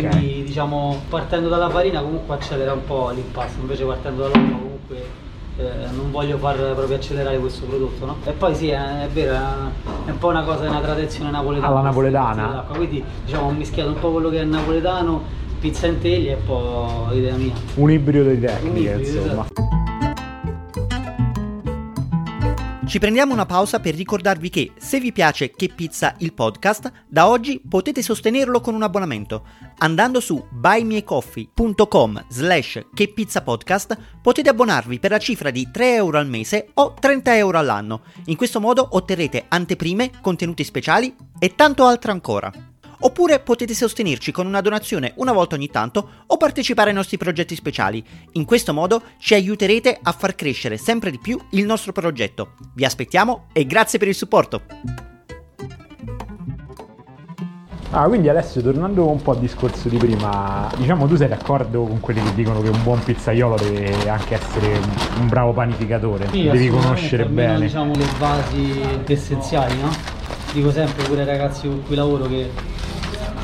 Quindi diciamo partendo dalla farina comunque accelera un po' l'impasto, invece partendo dall'acqua comunque eh, non voglio far proprio accelerare questo prodotto, no? E poi sì, è, è vero, è un po' una cosa, una tradizione napoletana. Alla napoletana? Quindi diciamo ho mischiato un po' quello che è napoletano, pizza in teglia e poi idea mia. Un ibrido di tecniche, ibrido, insomma. esatto. Ci prendiamo una pausa per ricordarvi che se vi piace Che Pizza il podcast, da oggi potete sostenerlo con un abbonamento. Andando su buymeacoffee.com slash podcast potete abbonarvi per la cifra di 3 euro al mese o 30 euro all'anno. In questo modo otterrete anteprime, contenuti speciali e tanto altro ancora. Oppure potete sostenerci con una donazione una volta ogni tanto o partecipare ai nostri progetti speciali. In questo modo ci aiuterete a far crescere sempre di più il nostro progetto. Vi aspettiamo e grazie per il supporto! Ah, quindi Alessio, tornando un po' al discorso di prima, diciamo tu sei d'accordo con quelli che dicono che un buon pizzaiolo deve anche essere un- un bravo panificatore, Sì, devi conoscere almeno, bene. diciamo le basi essenziali, no? Dico sempre pure ai ragazzi con cui lavoro che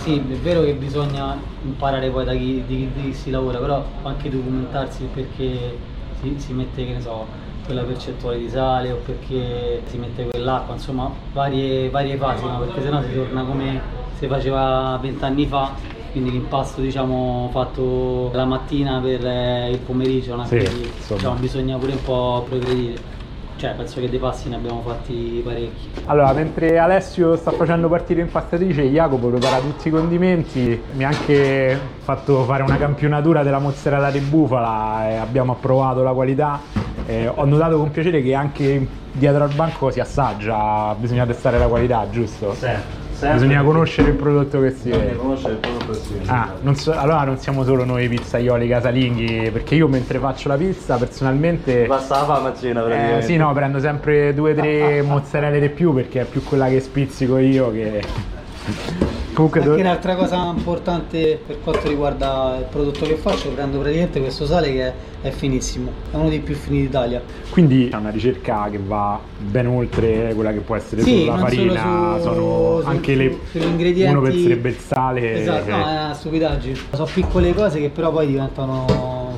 sì, è vero che bisogna imparare poi da chi, di, di chi si lavora, però anche documentarsi perché si, si mette, che ne so, quella percentuale di sale o perché si mette quell'acqua, insomma varie, varie fasi, no? perché sennò si torna come si faceva vent'anni fa, quindi l'impasto diciamo fatto la mattina per eh, il pomeriggio, no? Sì, Quindi, diciamo, bisogna pure un po' progredire. Cioè, penso che dei passi ne abbiamo fatti parecchi. Allora, mentre Alessio sta facendo partire l'impastatrice, Jacopo prepara tutti i condimenti, mi ha anche fatto fare una campionatura della mozzarella di bufala e abbiamo approvato la qualità. Eh, ho notato con piacere che anche dietro al banco si assaggia, bisogna testare la qualità, giusto? Bisogna conoscere il prodotto che si Bisogna conoscere il prodotto che si vende. Ah, non so- allora non siamo solo noi pizzaioli casalinghi, perché io mentre faccio la pizza personalmente... Basta la fame a cena Eh, praticamente. sì, no, prendo sempre due o tre mozzarelle di più perché è più quella che spizzico io che... Comunque Anche do- un'altra cosa importante per quanto riguarda il prodotto che faccio, prendo praticamente questo sale che è, è finissimo, è uno dei più fini d'Italia. Quindi è una ricerca che va ben oltre quella che può essere Sì, solo la non solo farina, su- sono su- anche le... sugli ingredienti. Uno penserebbe il sale Esatto, che no, è una stupidaggine. Sono piccole cose che però poi diventano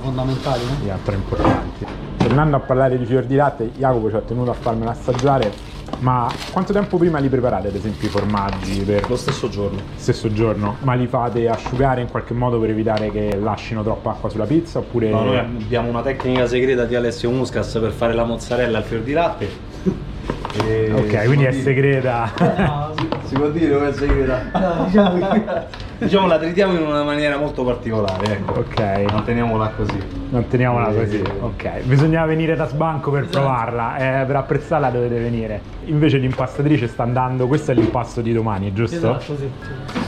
fondamentali, no? diventano importanti. Tornando a parlare di fior di latte, Jacopo ci ha tenuto a farmela assaggiare Ma quanto tempo prima li preparate, ad esempio, i formaggi per Lo stesso giorno. stesso giorno? Ma li fate asciugare in qualche modo per evitare che lasciano troppa acqua sulla pizza? Oppure. No, noi abbiamo una tecnica segreta di Alessio Muscas per fare la mozzarella al fior di latte. E- Ok, si quindi può è dire- segreta. No, Si può dire o è segreta? no, diciamo che Diciamo la tritiamo in una maniera molto particolare, ecco. ok. Manteniamola così. Non teniamola Eh, così, ok. Bisogna venire da sbanco per provarla, eh, per apprezzarla dovete venire. Invece l'impastatrice sta andando, questo è l'impasto di domani, giusto? Esatto, sì.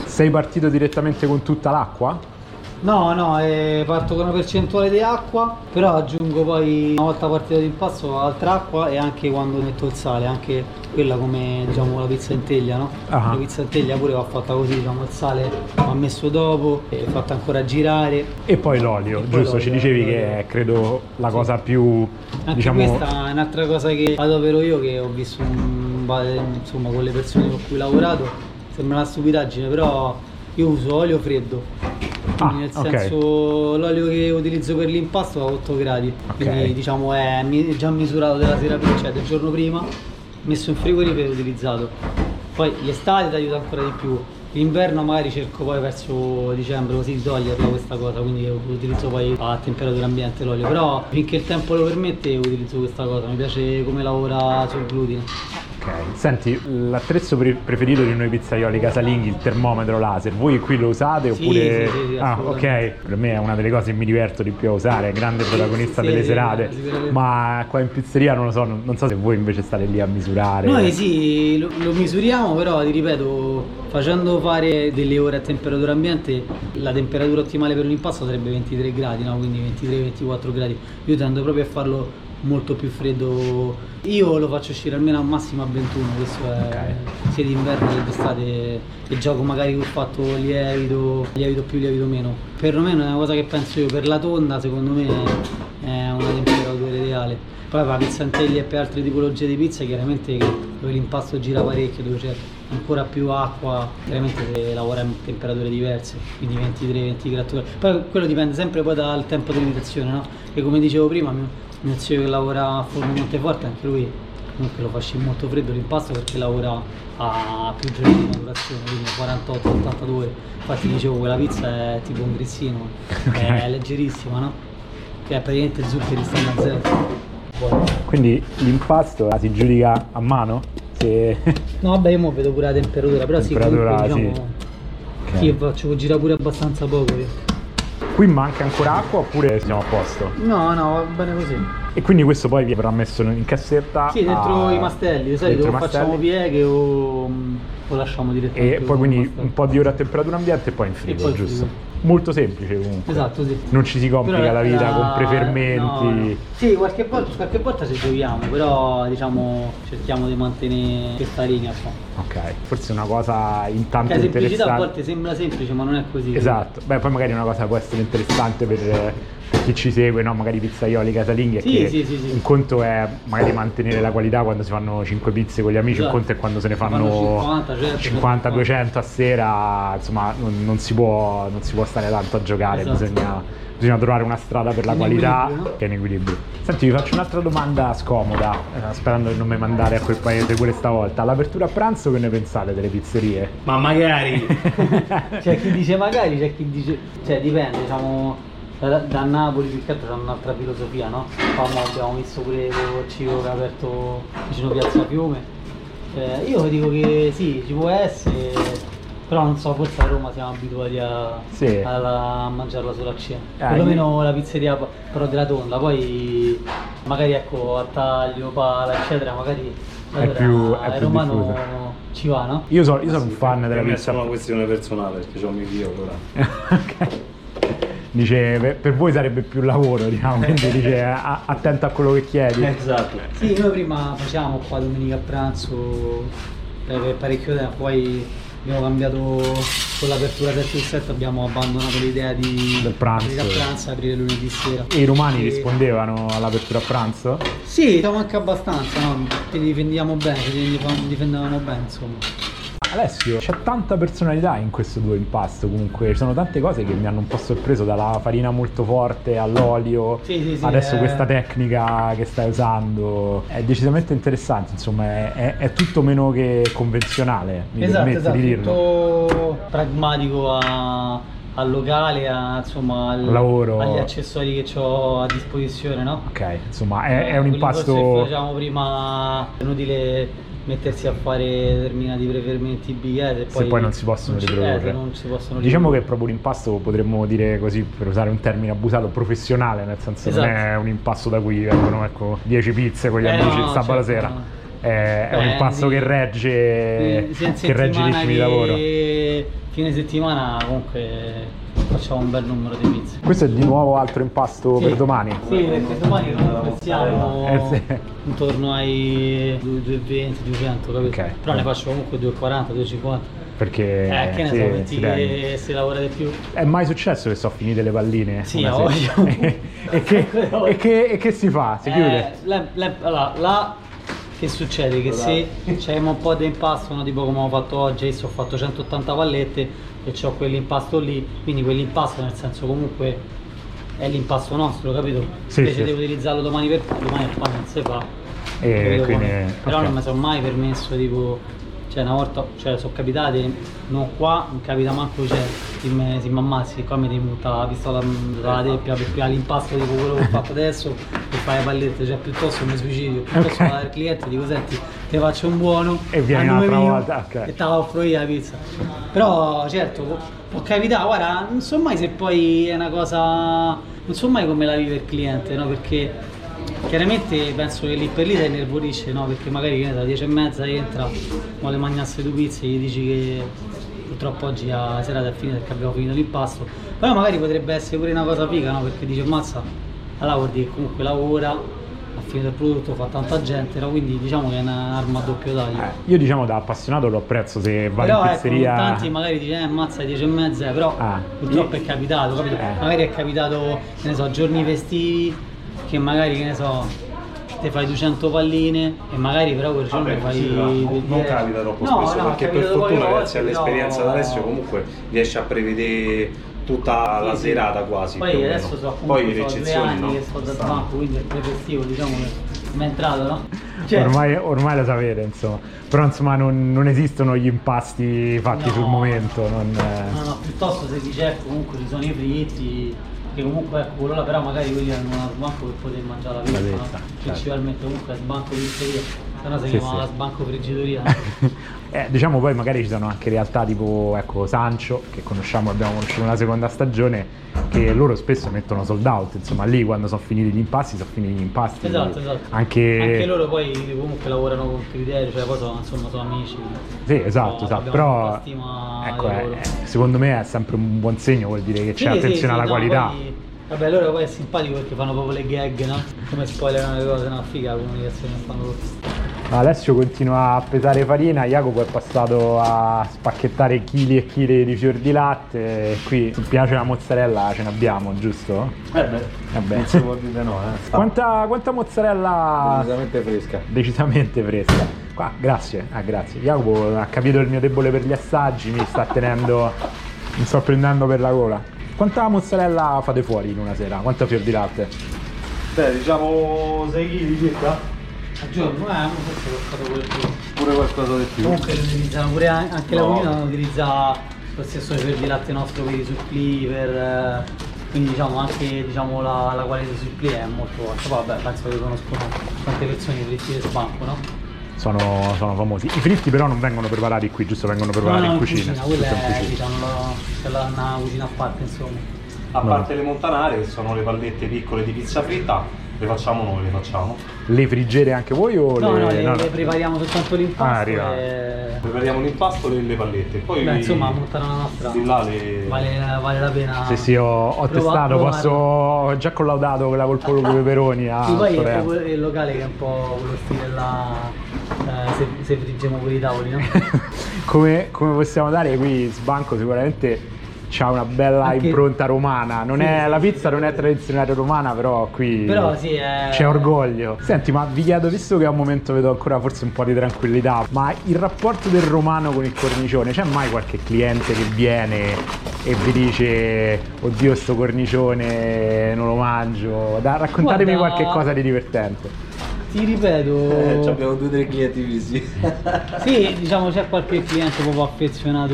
Sei partito direttamente con tutta l'acqua? No, no, eh, parto con una percentuale di acqua, però aggiungo poi una volta partito d'impasto altra acqua e anche quando metto il sale, anche quella come diciamo la pizza in teglia, no? Ah. La pizza in teglia pure va fatta così, diciamo il sale va messo dopo, è fatta ancora girare. E poi l'olio, E poi giusto? l'olio, Ci dicevi l'olio. che è credo la cosa più, Anche diciamo... questa è un'altra cosa che adopero io che ho visto un, insomma con le persone con cui ho lavorato, sembra una stupidaggine, però io uso olio freddo. Ah, nel senso l'olio che utilizzo per l'impasto è a 8 gradi. Ok. Quindi diciamo è già misurato della sera prima, cioè del giorno prima, messo in frigorifero e utilizzato. Poi l'estate ti aiuta ancora di più. L'inverno magari cerco poi verso dicembre così di toglierla questa cosa, quindi utilizzo poi a temperatura ambiente l'olio. Però finché il tempo lo permette utilizzo questa cosa, mi piace come lavora sul glutine. Ok, senti, l'attrezzo pre- preferito di noi pizzaioli casalinghi, il termometro laser, voi qui lo usate oppure... sì, sì, sì, ah, ok, per me è una delle cose che mi diverto di più a usare, grande protagonista delle serate, ma qua in pizzeria non lo so, non, non so se voi invece state lì a misurare. Noi sì, lo, lo misuriamo, però ti ripeto, facendo fare delle ore a temperatura ambiente, la temperatura ottimale per un impasto sarebbe 23 gradi, no? quindi 23-24 gradi. Io tendo proprio a farlo molto più freddo. Io lo faccio uscire almeno al massimo a 21, questo è sia d'inverno che d'estate e gioco magari col fatto lievito, lievito più, lievito meno. Perlomeno è una cosa che penso io, per la tonda secondo me è una temperatura ideale. Poi per la pizza in teglia e per altre tipologie di pizza chiaramente dove l'impasto gira parecchio, dove c'è ancora più acqua, chiaramente lavora in temperature diverse, quindi 23-20 gradi. Poi quello dipende sempre poi dal tempo di limitazione, no? Che come dicevo prima, mio, mio zio che lavora a Forno Monteforte, anche lui comunque lo faccio molto freddo l'impasto perché lavora a più giorni di maturazione, quindi 48-82 ore. Infatti dicevo quella pizza è tipo un grissino, è leggerissima, no? Che è praticamente zuccheri stanno a zero. Buono. Quindi l'impasto la si giudica a mano? Se... No, vabbè, io mo vedo pure la temperatura, però Temperatura, sì, comunque, sì. diciamo, sì, faccio girare pure abbastanza poco io. Qui manca ancora acqua oppure siamo a posto? No, no, va bene così. E quindi questo poi verrà messo in cassetta? Sì, dentro a- i mastelli, di solito dentro o facciamo pieghe o, o lasciamo direttamente. E poi quindi un po' di ore a temperatura ambiente e poi in frigo, poi giusto? frigo. Molto semplice comunque. Esatto, sì. Non ci si complica Però la vita la- con prefermenti. no, no. Sì, qualche volta, qualche volta ci giochiamo, però diciamo cerchiamo di mantenere questa linea. Insomma. Ok, forse una cosa intanto Che la semplicità a interessante. volte sembra semplice, ma non è così. Esatto, beh poi magari una cosa può essere interessante per chi ci segue, no? magari pizzaioli casalinghi, è Sì, che sì, sì, sì. un conto è magari mantenere la qualità quando si fanno 5 pizze con gli amici, Esatto. un conto è quando se ne fanno, fanno 50, certo, 50 50. 200 a sera, insomma non, non si può, non si può stare tanto a giocare, Esatto. bisogna, bisogna trovare una strada per la In qualità no? che è in equilibrio. Senti, vi faccio un'altra domanda scomoda, eh, sperando di non mi mandare a quel paese pure stavolta. All'apertura a pranzo che ne pensate delle pizzerie? Ma magari! C'è chi dice magari, c'è chi dice. Cioè dipende, diciamo. Da, da Napoli più che altro c'è un'altra filosofia, no? Qua mo abbiamo visto pure il Civo che ha aperto vicino Piazza Fiume. Eh, io dico che sì, ci può essere, però non so, forse a Roma siamo abituati a, Sì. alla- a mangiarla solo a cena. Ah, Perlomeno la pizzeria però della tonda, poi magari ecco a taglio, pala, eccetera, magari allora, più- è più romano diffusa. ci va, no? Io, so- io sono un fan della è pizza solo una questione personale perché ho mio figlio allora. Ok. Dice, per, per voi sarebbe più lavoro, diciamo, quindi dice a- attento a quello che chiedi. Esatto. Sì, noi prima facevamo qua domenica a pranzo per parecchio tempo, poi abbiamo cambiato con l'apertura 7 7 abbiamo abbandonato l'idea di Del pranzo. aprire a pranzo e aprire lunedì sera. E i romani E- rispondevano all'apertura a pranzo? Sì, siamo anche abbastanza, no? Ci difendiamo bene, ci difendevamo bene, insomma. Alessio, c'è tanta personalità in questo tuo impasto comunque, ci sono tante cose che mi hanno un po' sorpreso, dalla farina molto forte all'olio, Sì, sì, sì, adesso eh. questa tecnica che stai usando, è decisamente interessante, insomma è, è- tutto meno che convenzionale, mi esatto, permette esatto, di dirlo. tutto pragmatico a- al locale, a, insomma, al- Lavoro. agli accessori che ho a disposizione, no? Ok, insomma è, è un forse che impasto... facevamo prima, è inutile mettersi a fare determinati preferimenti biglietti e Se poi, poi non si possono ci- riprodurre. eh, non si possono Diciamo che è proprio un impasto, potremmo dire così, per usare un termine abusato, professionale, nel senso non Esatto. è un impasto da cui vengono ecco, 10 pizze con gli Eh, amici no, il sabato certo, sera. no. È, è un Beh, impasto sì. che regge, Sì, che regge i ritmi di lavoro. Fine settimana comunque facciamo un bel numero di pizze. Questo è di nuovo altro impasto Sì. per domani. Sì, perché domani comunque siamo Eh, sì. intorno ai 220, 200, capito? Ok. Però ne faccio comunque 240, 250. Perché Eh, che ne sì, so, si metti che si lavora di più. È mai successo che sono finite le palline? Sì, voglia. e, che, e, che, e che si fa? Si Eh, chiude? la- la- allora, là che succede? Che se c'è un po' di impasto, no? tipo come ho fatto oggi, adesso ho fatto 180 pallette e ho quell'impasto lì, quindi quell'impasto nel senso comunque è l'impasto nostro, capito? Sì, Invece sì. devo utilizzarlo domani per domani il pane non si fa. E capito quindi- come? Però non mi sono mai permesso tipo cioè una volta cioè sono capitate non qua non capita manco cioè si mi ammazzi qua mi devi buttare la pistola dalla teppia per pigliare l'impasto tipo quello che ho fatto adesso per fare le pallette cioè piuttosto mi suicidio piuttosto Ok. vado al cliente dico senti ti faccio un buono E vieni un'altra volta, ok. e te la offro io la pizza però certo può capitare guarda non so mai se poi è una cosa non so mai come la vive il cliente no perché Chiaramente penso che lì per lì ti innervorisce, no? Perché magari che alle 10 e mezza entra, vuole mangiarsi due pizze gli dici che purtroppo oggi la serata è finita perché abbiamo finito l'impasto. Però magari potrebbe essere pure una cosa figa, no? Perché dice ammazza, allora vuol dire che comunque lavora, ha finito il prodotto, fa tanta gente, no? Quindi diciamo che è un'arma a doppio taglio. Eh, io diciamo da appassionato lo apprezzo se vai Però in ecco, pizzeria... tanti magari dice eh, ammazza alle 10 e mezza, però Ah. purtroppo è capitato, capito? Eh. Magari è capitato, che ne so, giorni festivi, che magari, che ne so, te fai 200 palline e magari però quel giorno Vabbè, fai... così, no, non capita troppo No, spesso no, perché per fortuna grazie all'esperienza però- di Alessio comunque riesce a prevedere tutta la Sì, sì. serata quasi Poi più o meno. adesso so, appunto, poi le so due eccezioni anni no? che sto da banco, quindi il prefestivo diciamo che mi è entrato, no? Cioè, Ormai, ormai lo sapete, insomma. Però insomma non, non esistono gli impasti fatti No. sul momento. non, eh. No, no, piuttosto se dice ecco comunque ci sono i fritti, che comunque ecco quello là, però magari quelli hanno una sbanco per poter mangiare la pizza, no? certo. principalmente comunque è sbanco pizzeria, se no si Sì, chiamava sì. sbanco friggitoria. no? Eh, diciamo poi magari ci sono anche realtà tipo ecco, Sancho, che conosciamo, abbiamo conosciuto nella seconda stagione, che loro spesso mettono sold out, insomma lì quando sono finiti gli impasti sono finiti gli impasti. esatto, esatto. Anche... Anche loro poi comunque lavorano con criterio, cioè poi sono, insomma sono amici. Sì, esatto, No, esatto. Però ecco, eh, secondo me è sempre un buon segno, vuol dire che c'è Sì, sì, attenzione alla no, qualità. poi- vabbè, loro poi è simpatico perché fanno proprio le gag, no? Come spoilerano le cose, no? Figa la comunicazione che fanno loro. Alessio continua a pesare farina, Jacopo è passato a spacchettare chili e chili di fior di latte. e Qui ti piace la mozzarella, ce n'abbiamo, giusto? Eh beh, Eh beh. non si può dire no, eh. Quanta, quanta mozzarella Decisamente fresca. decisamente fresca? Qua, grazie, ah, grazie. Jacopo ha capito il mio debole per gli assaggi, mi sta tenendo, mi sto prendendo per la gola. Quanta mozzarella fate fuori in una sera? Quanta fior di latte? Beh, diciamo 6 kg circa. A giorno, eh, forse ho fatto quel più. Pure qualcosa di più. Comunque utilizzano pure an- anche la No. cucina utilizza lo stesso fior di latte nostro per i suppli, per, eh, quindi diciamo anche diciamo, la, la qualità dei suppli è molto alta. Poi vabbè, penso che conoscono tante persone fritti del sbanco, no? Sono, sono famosi. I fritti però non vengono preparati qui, giusto? Vengono preparati no, no, in cucina. quella Tutto in è cucina. diciamo, c'è la- una cucina a parte insomma. A No. parte le montanare, che sono le pallette piccole di pizza fritta, le facciamo noi, le facciamo. Le friggere anche voi o No, le... no, le, no, no. le prepariamo soltanto l'impasto Ah, e... Prepariamo l'impasto e le pallette. Poi Beh, insomma, montare la nostra di là le... vale, vale la pena. Sì, sì, ho, ho testato, posso, ho già collaudato quella col pollo con i peperoni a Sì, poi è Torino. proprio il locale che è un po' quello stile là, eh, se, se friggiamo quei tavoli, no? come, come possiamo dare qui sbanco sicuramente c'ha una bella Anche- impronta romana. Non Sì, è, sì, la sì, pizza non è tradizionale romana, però qui Però sì, è... c'è orgoglio. Senti, ma vi chiedo, visto che a un momento vedo ancora forse un po' di tranquillità, ma il rapporto del romano con il cornicione, c'è mai qualche cliente che viene e vi dice oddio sto cornicione non lo mangio? Da, raccontatemi Guarda- qualche cosa di divertente. Ti ripeto... Eh, abbiamo due o tre clienti fissi. Sì, diciamo c'è qualche cliente proprio affezionato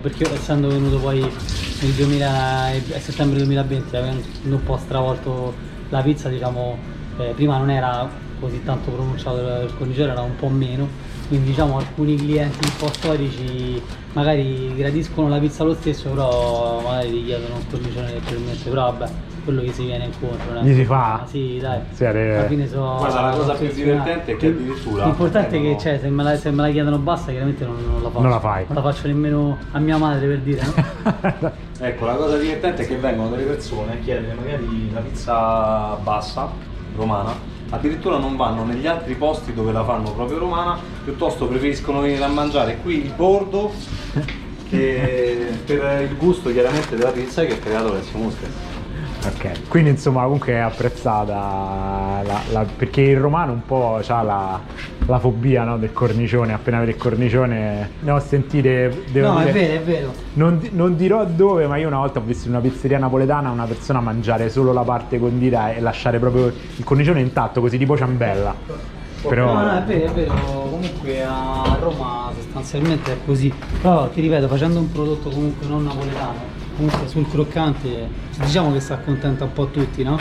perché essendo venuto poi nel 2000, e- a settembre 2020 avendo un po' stravolto la pizza, diciamo eh, prima non era così tanto pronunciato il cornicione, era un po' meno, quindi diciamo alcuni clienti un po' storici magari gradiscono la pizza lo stesso, però magari ti chiedono un cornicione leggermente, però vabbè, quello che si viene incontro. Gli si fa? Sì, dai. Siete- Alla fine so Guarda, la cosa più divertente è che addirittura L'importante è che cioè, se, me la, se me la chiedono basta, chiaramente non, non la faccio. Non la fai. Non la faccio nemmeno a mia madre per dire, no? Ecco, la cosa divertente è che vengono delle persone a chiedere magari la pizza bassa, romana, addirittura non vanno negli altri posti dove la fanno proprio romana, piuttosto preferiscono venire a mangiare qui il bordo che per il gusto chiaramente della pizza che ha creato Alessio Musca. Ok, quindi insomma comunque è apprezzata la- la- perché il romano un po' ha la, la fobia no, del cornicione, appena vede il cornicione ne ho sentite, devo no, dire, è vero, è vero. Non, non dirò dove, ma io una volta ho visto in una pizzeria napoletana una persona mangiare solo la parte condita e lasciare proprio il cornicione intatto, così tipo ciambella. Però No, no, è vero, è vero. Comunque a Roma sostanzialmente è così. Però ti ripeto, facendo un prodotto comunque non napoletano, comunque sul croccante, diciamo che si accontenta un po' tutti, no?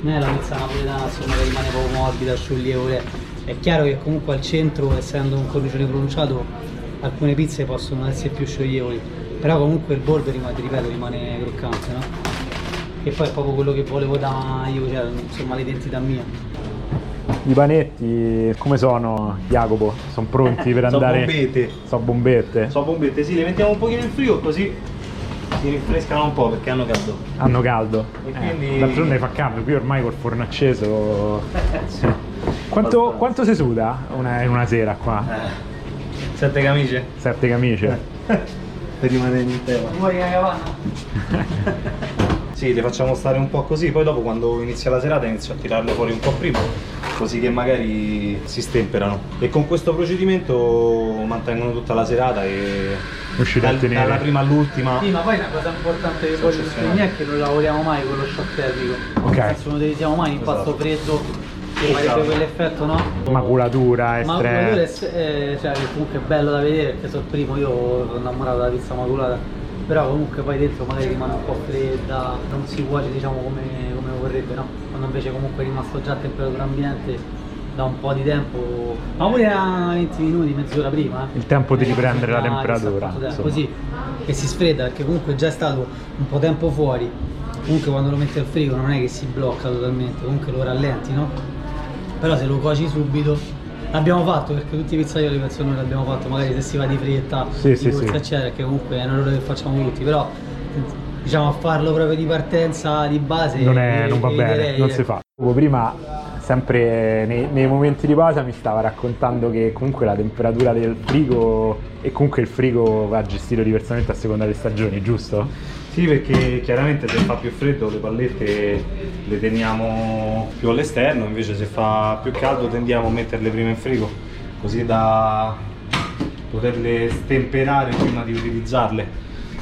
Non è la pizza napoletana insomma che rimane poco morbida, scioglievole. È chiaro che comunque al centro, essendo un cornicione pronunciato, alcune pizze possono essere più scioglievoli. Però comunque il bordo rimane, ti ripeto, rimane croccante, no? E poi è proprio quello che volevo da io, cioè insomma l'identità mia. i panetti come sono, Jacopo? Sono pronti per Sono andare? bombette. Sono bombette. Sono bombette, sì, le mettiamo un pochino in frigo così si rinfrescano un po' perché hanno caldo. Hanno caldo. E Eh, quindi- D'altronde fa caldo, qui ormai col forno acceso. Quanto, quanto si suda una- in una sera qua? Sette camicie? Sette camicie. per rimanere in tema. Vuoi la cavanna? Sì, le facciamo stare un po' così, poi dopo quando inizia la serata inizio a tirarle fuori un po' prima, così che magari si stemperano. E con questo procedimento mantengono tutta la serata e Riuscite a dal- tenere. dalla prima all'ultima. Sì, ma poi una cosa importante che voglio sottolineare è che non lavoriamo mai con lo shock termico. Ok. Nel senso non utilizziamo mai l'impasto freddo che farebbe Esatto. quell'effetto, no? Maculatura, Ma maculatura estrema. è, eh, cioè, che comunque è bello da vedere perché sono il primo, io sono innamorato della pizza maculata. Però comunque poi dentro magari rimane un po' fredda, non si cuoce diciamo come, come vorrebbe, no? Quando invece comunque è rimasto già a temperatura ambiente da un po' di tempo, ma pure a 20 minuti, mezz'ora prima. eh. Il tempo di Eh, riprendere la ah, temperatura, tempo. Così, che si sfredda perché comunque è già stato un po' tempo fuori. Comunque quando lo metti al frigo non è che si blocca totalmente, comunque lo rallenti, no? Però se lo cuoci subito l'abbiamo fatto perché tutti i pizzaioli penso noi l'abbiamo fatto, magari se si va di fretta, Sì, di sì, corsa, sì. eccetera, che comunque è un errore che facciamo tutti, però diciamo a farlo proprio di partenza di base Non, è- non va bene, eviterei, non si ecco. fa. Prima, sempre nei, nei momenti di pausa, mi stava raccontando che comunque la temperatura del frigo e comunque il frigo va gestito diversamente a seconda delle stagioni, giusto? Sì, perché chiaramente se fa più freddo le pallette le teniamo più all'esterno, invece se fa più caldo tendiamo a metterle prima in frigo, così da poterle stemperare prima di utilizzarle,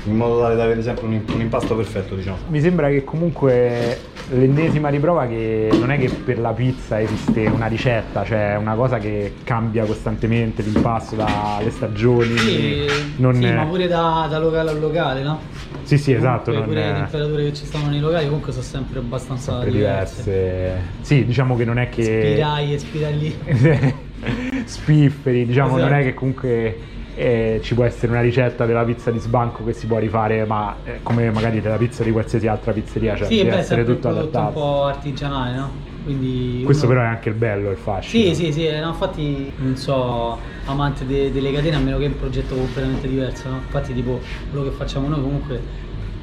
in modo tale da avere sempre un, un impasto perfetto, diciamo. Mi sembra che comunque l'ennesima riprova che non è che per la pizza esiste una ricetta, cioè una cosa che cambia costantemente l'impasto dalle stagioni. Sì, non sì, è- ma pure da, da locale a locale, no? Sì, sì, esatto, Comunque non pure le è temperature che ci stanno nei locali comunque sono sempre abbastanza sempre diverse. diverse. Sì, diciamo che non è che Spirai e spiragli. spifferi, diciamo, non è Esatto. che comunque eh, ci può essere una ricetta della pizza di sbanco che si può rifare, ma eh, come magari della pizza di qualsiasi altra pizzeria, cioè sì, deve beh, essere tutto prodotto un adattato. po' artigianale, no? Quindi Questo uno- però è anche il bello, il fascino. Sì, sì, sì, no, infatti non so amante de- delle catene a meno che è un progetto completamente diverso, no? Infatti tipo quello che facciamo noi comunque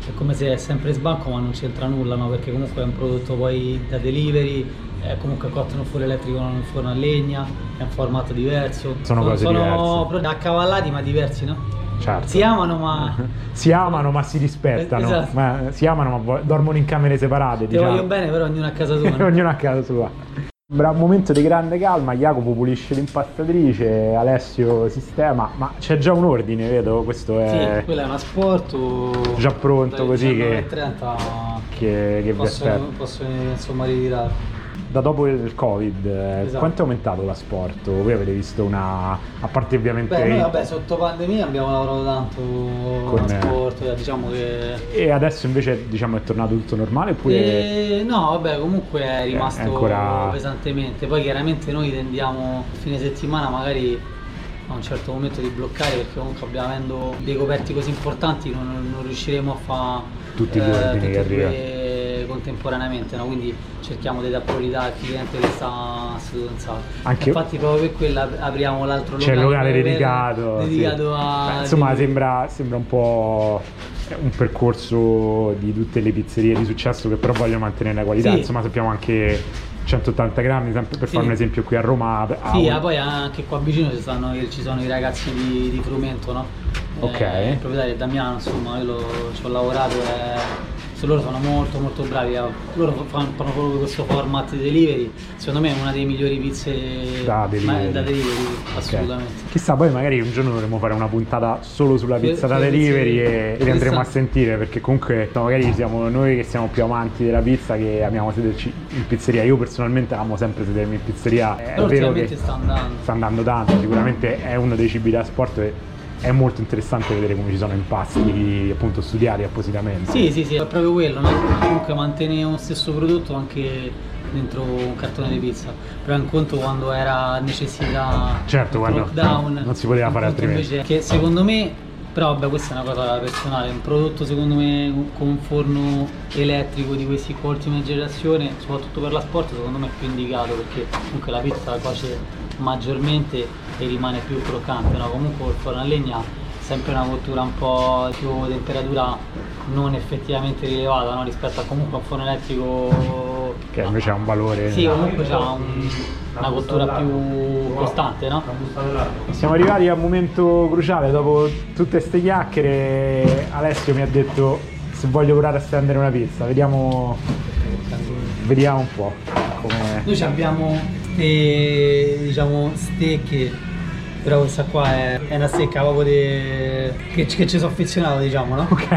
è come se è sempre sbanco ma non c'entra nulla, no? Perché comunque è un prodotto poi da delivery, è comunque un forno elettrico non un forno a legna, è un formato diverso. Sono cose sono diverse. accavallati ma diversi, no? certo. Si amano ma Si amano ma si rispettano, Esatto. ma si amano ma dormono in camere separate. ti diciamo. voglio bene però ognuno a casa sua. no? Ognuno a casa sua. Sembra un momento di grande calma, Jacopo pulisce l'impastatrice, Alessio sistema, ma c'è già un ordine, vedo, questo è Sì, quella è una sport. già pronto così che, 30 che, che vi posso, aspetta. posso insomma ritirare. Da dopo il Covid, eh, Esatto. quanto è aumentato l'asporto? Voi avete visto una... a parte ovviamente... Beh, noi vabbè sotto pandemia abbiamo lavorato tanto Con- con sport, eh, diciamo che E adesso invece diciamo è tornato tutto normale oppure... Eh, no, vabbè, comunque è rimasto È ancora- pesantemente. Poi chiaramente noi tendiamo a fine settimana magari a un certo momento di bloccare perché comunque abbiamo avendo dei coperti così importanti non, non riusciremo a fare Tutti i due ordini che due contemporaneamente, no? quindi cerchiamo di dare priorità al cliente che sta seduto in sala. Anche- Infatti proprio per quello ap- apriamo l'altro C'è il locale per- dedicato. sì. dedicato a... Beh, insomma, dei- sembra, sembra un po' un percorso di tutte le pizzerie di successo che però vogliono mantenere la qualità. Sì. Insomma, sappiamo anche 180 grammi, sempre per Sì. fare un esempio qui a Roma. ha Sì, un- ah, poi anche qua vicino ci, stanno- ci sono i ragazzi di, di Frumento, no? Ok. Eh, il proprietario è Damiano, insomma, io lo- ci ho lavorato e se loro sono molto molto bravi. eh. Loro fanno, fanno proprio questo format di delivery. Secondo me è una delle migliori pizze Da delivery. da delivery, assolutamente. Chissà, poi magari un giorno dovremmo fare una puntata solo sulla Sì, pizza da sì, delivery sì. e, e li andremo a sentire perché comunque no, magari siamo noi che siamo più amanti della pizza che amiamo sederci in pizzeria. Io personalmente amo sempre sedermi in pizzeria. È Però vero che sta andando. sta andando tanto, sicuramente è uno dei cibi da sport è molto interessante vedere come ci sono impasti appunto studiati appositamente. Sì, sì, sì, è proprio quello, no? comunque mantenere uno stesso prodotto anche dentro un cartone di pizza. Però un conto quando era necessità Certo, quando lockdown, non si poteva fare altrimenti. Invece, che secondo me, però vabbè questa è una cosa personale, un prodotto secondo me con un forno elettrico di questi qua ultima generazione, soprattutto per la sport, secondo me è più indicato perché comunque la pizza la cuoce maggiormente e rimane più croccante, no? Comunque col forno a legna sempre una cottura un po' più temperatura non effettivamente rilevata no? rispetto a comunque a un forno elettrico Che invece ha un valore. sì comunque c'ha un- una cottura più costante no? Siamo arrivati al momento cruciale, dopo tutte ste chiacchiere Alessio mi ha detto se voglio provare a stendere una pizza, vediamo, vediamo un po' come... noi ci abbiamo ste, diciamo stecche però questa qua è, è una stecca proprio de- che, che ci sono affezionato diciamo no? Ok.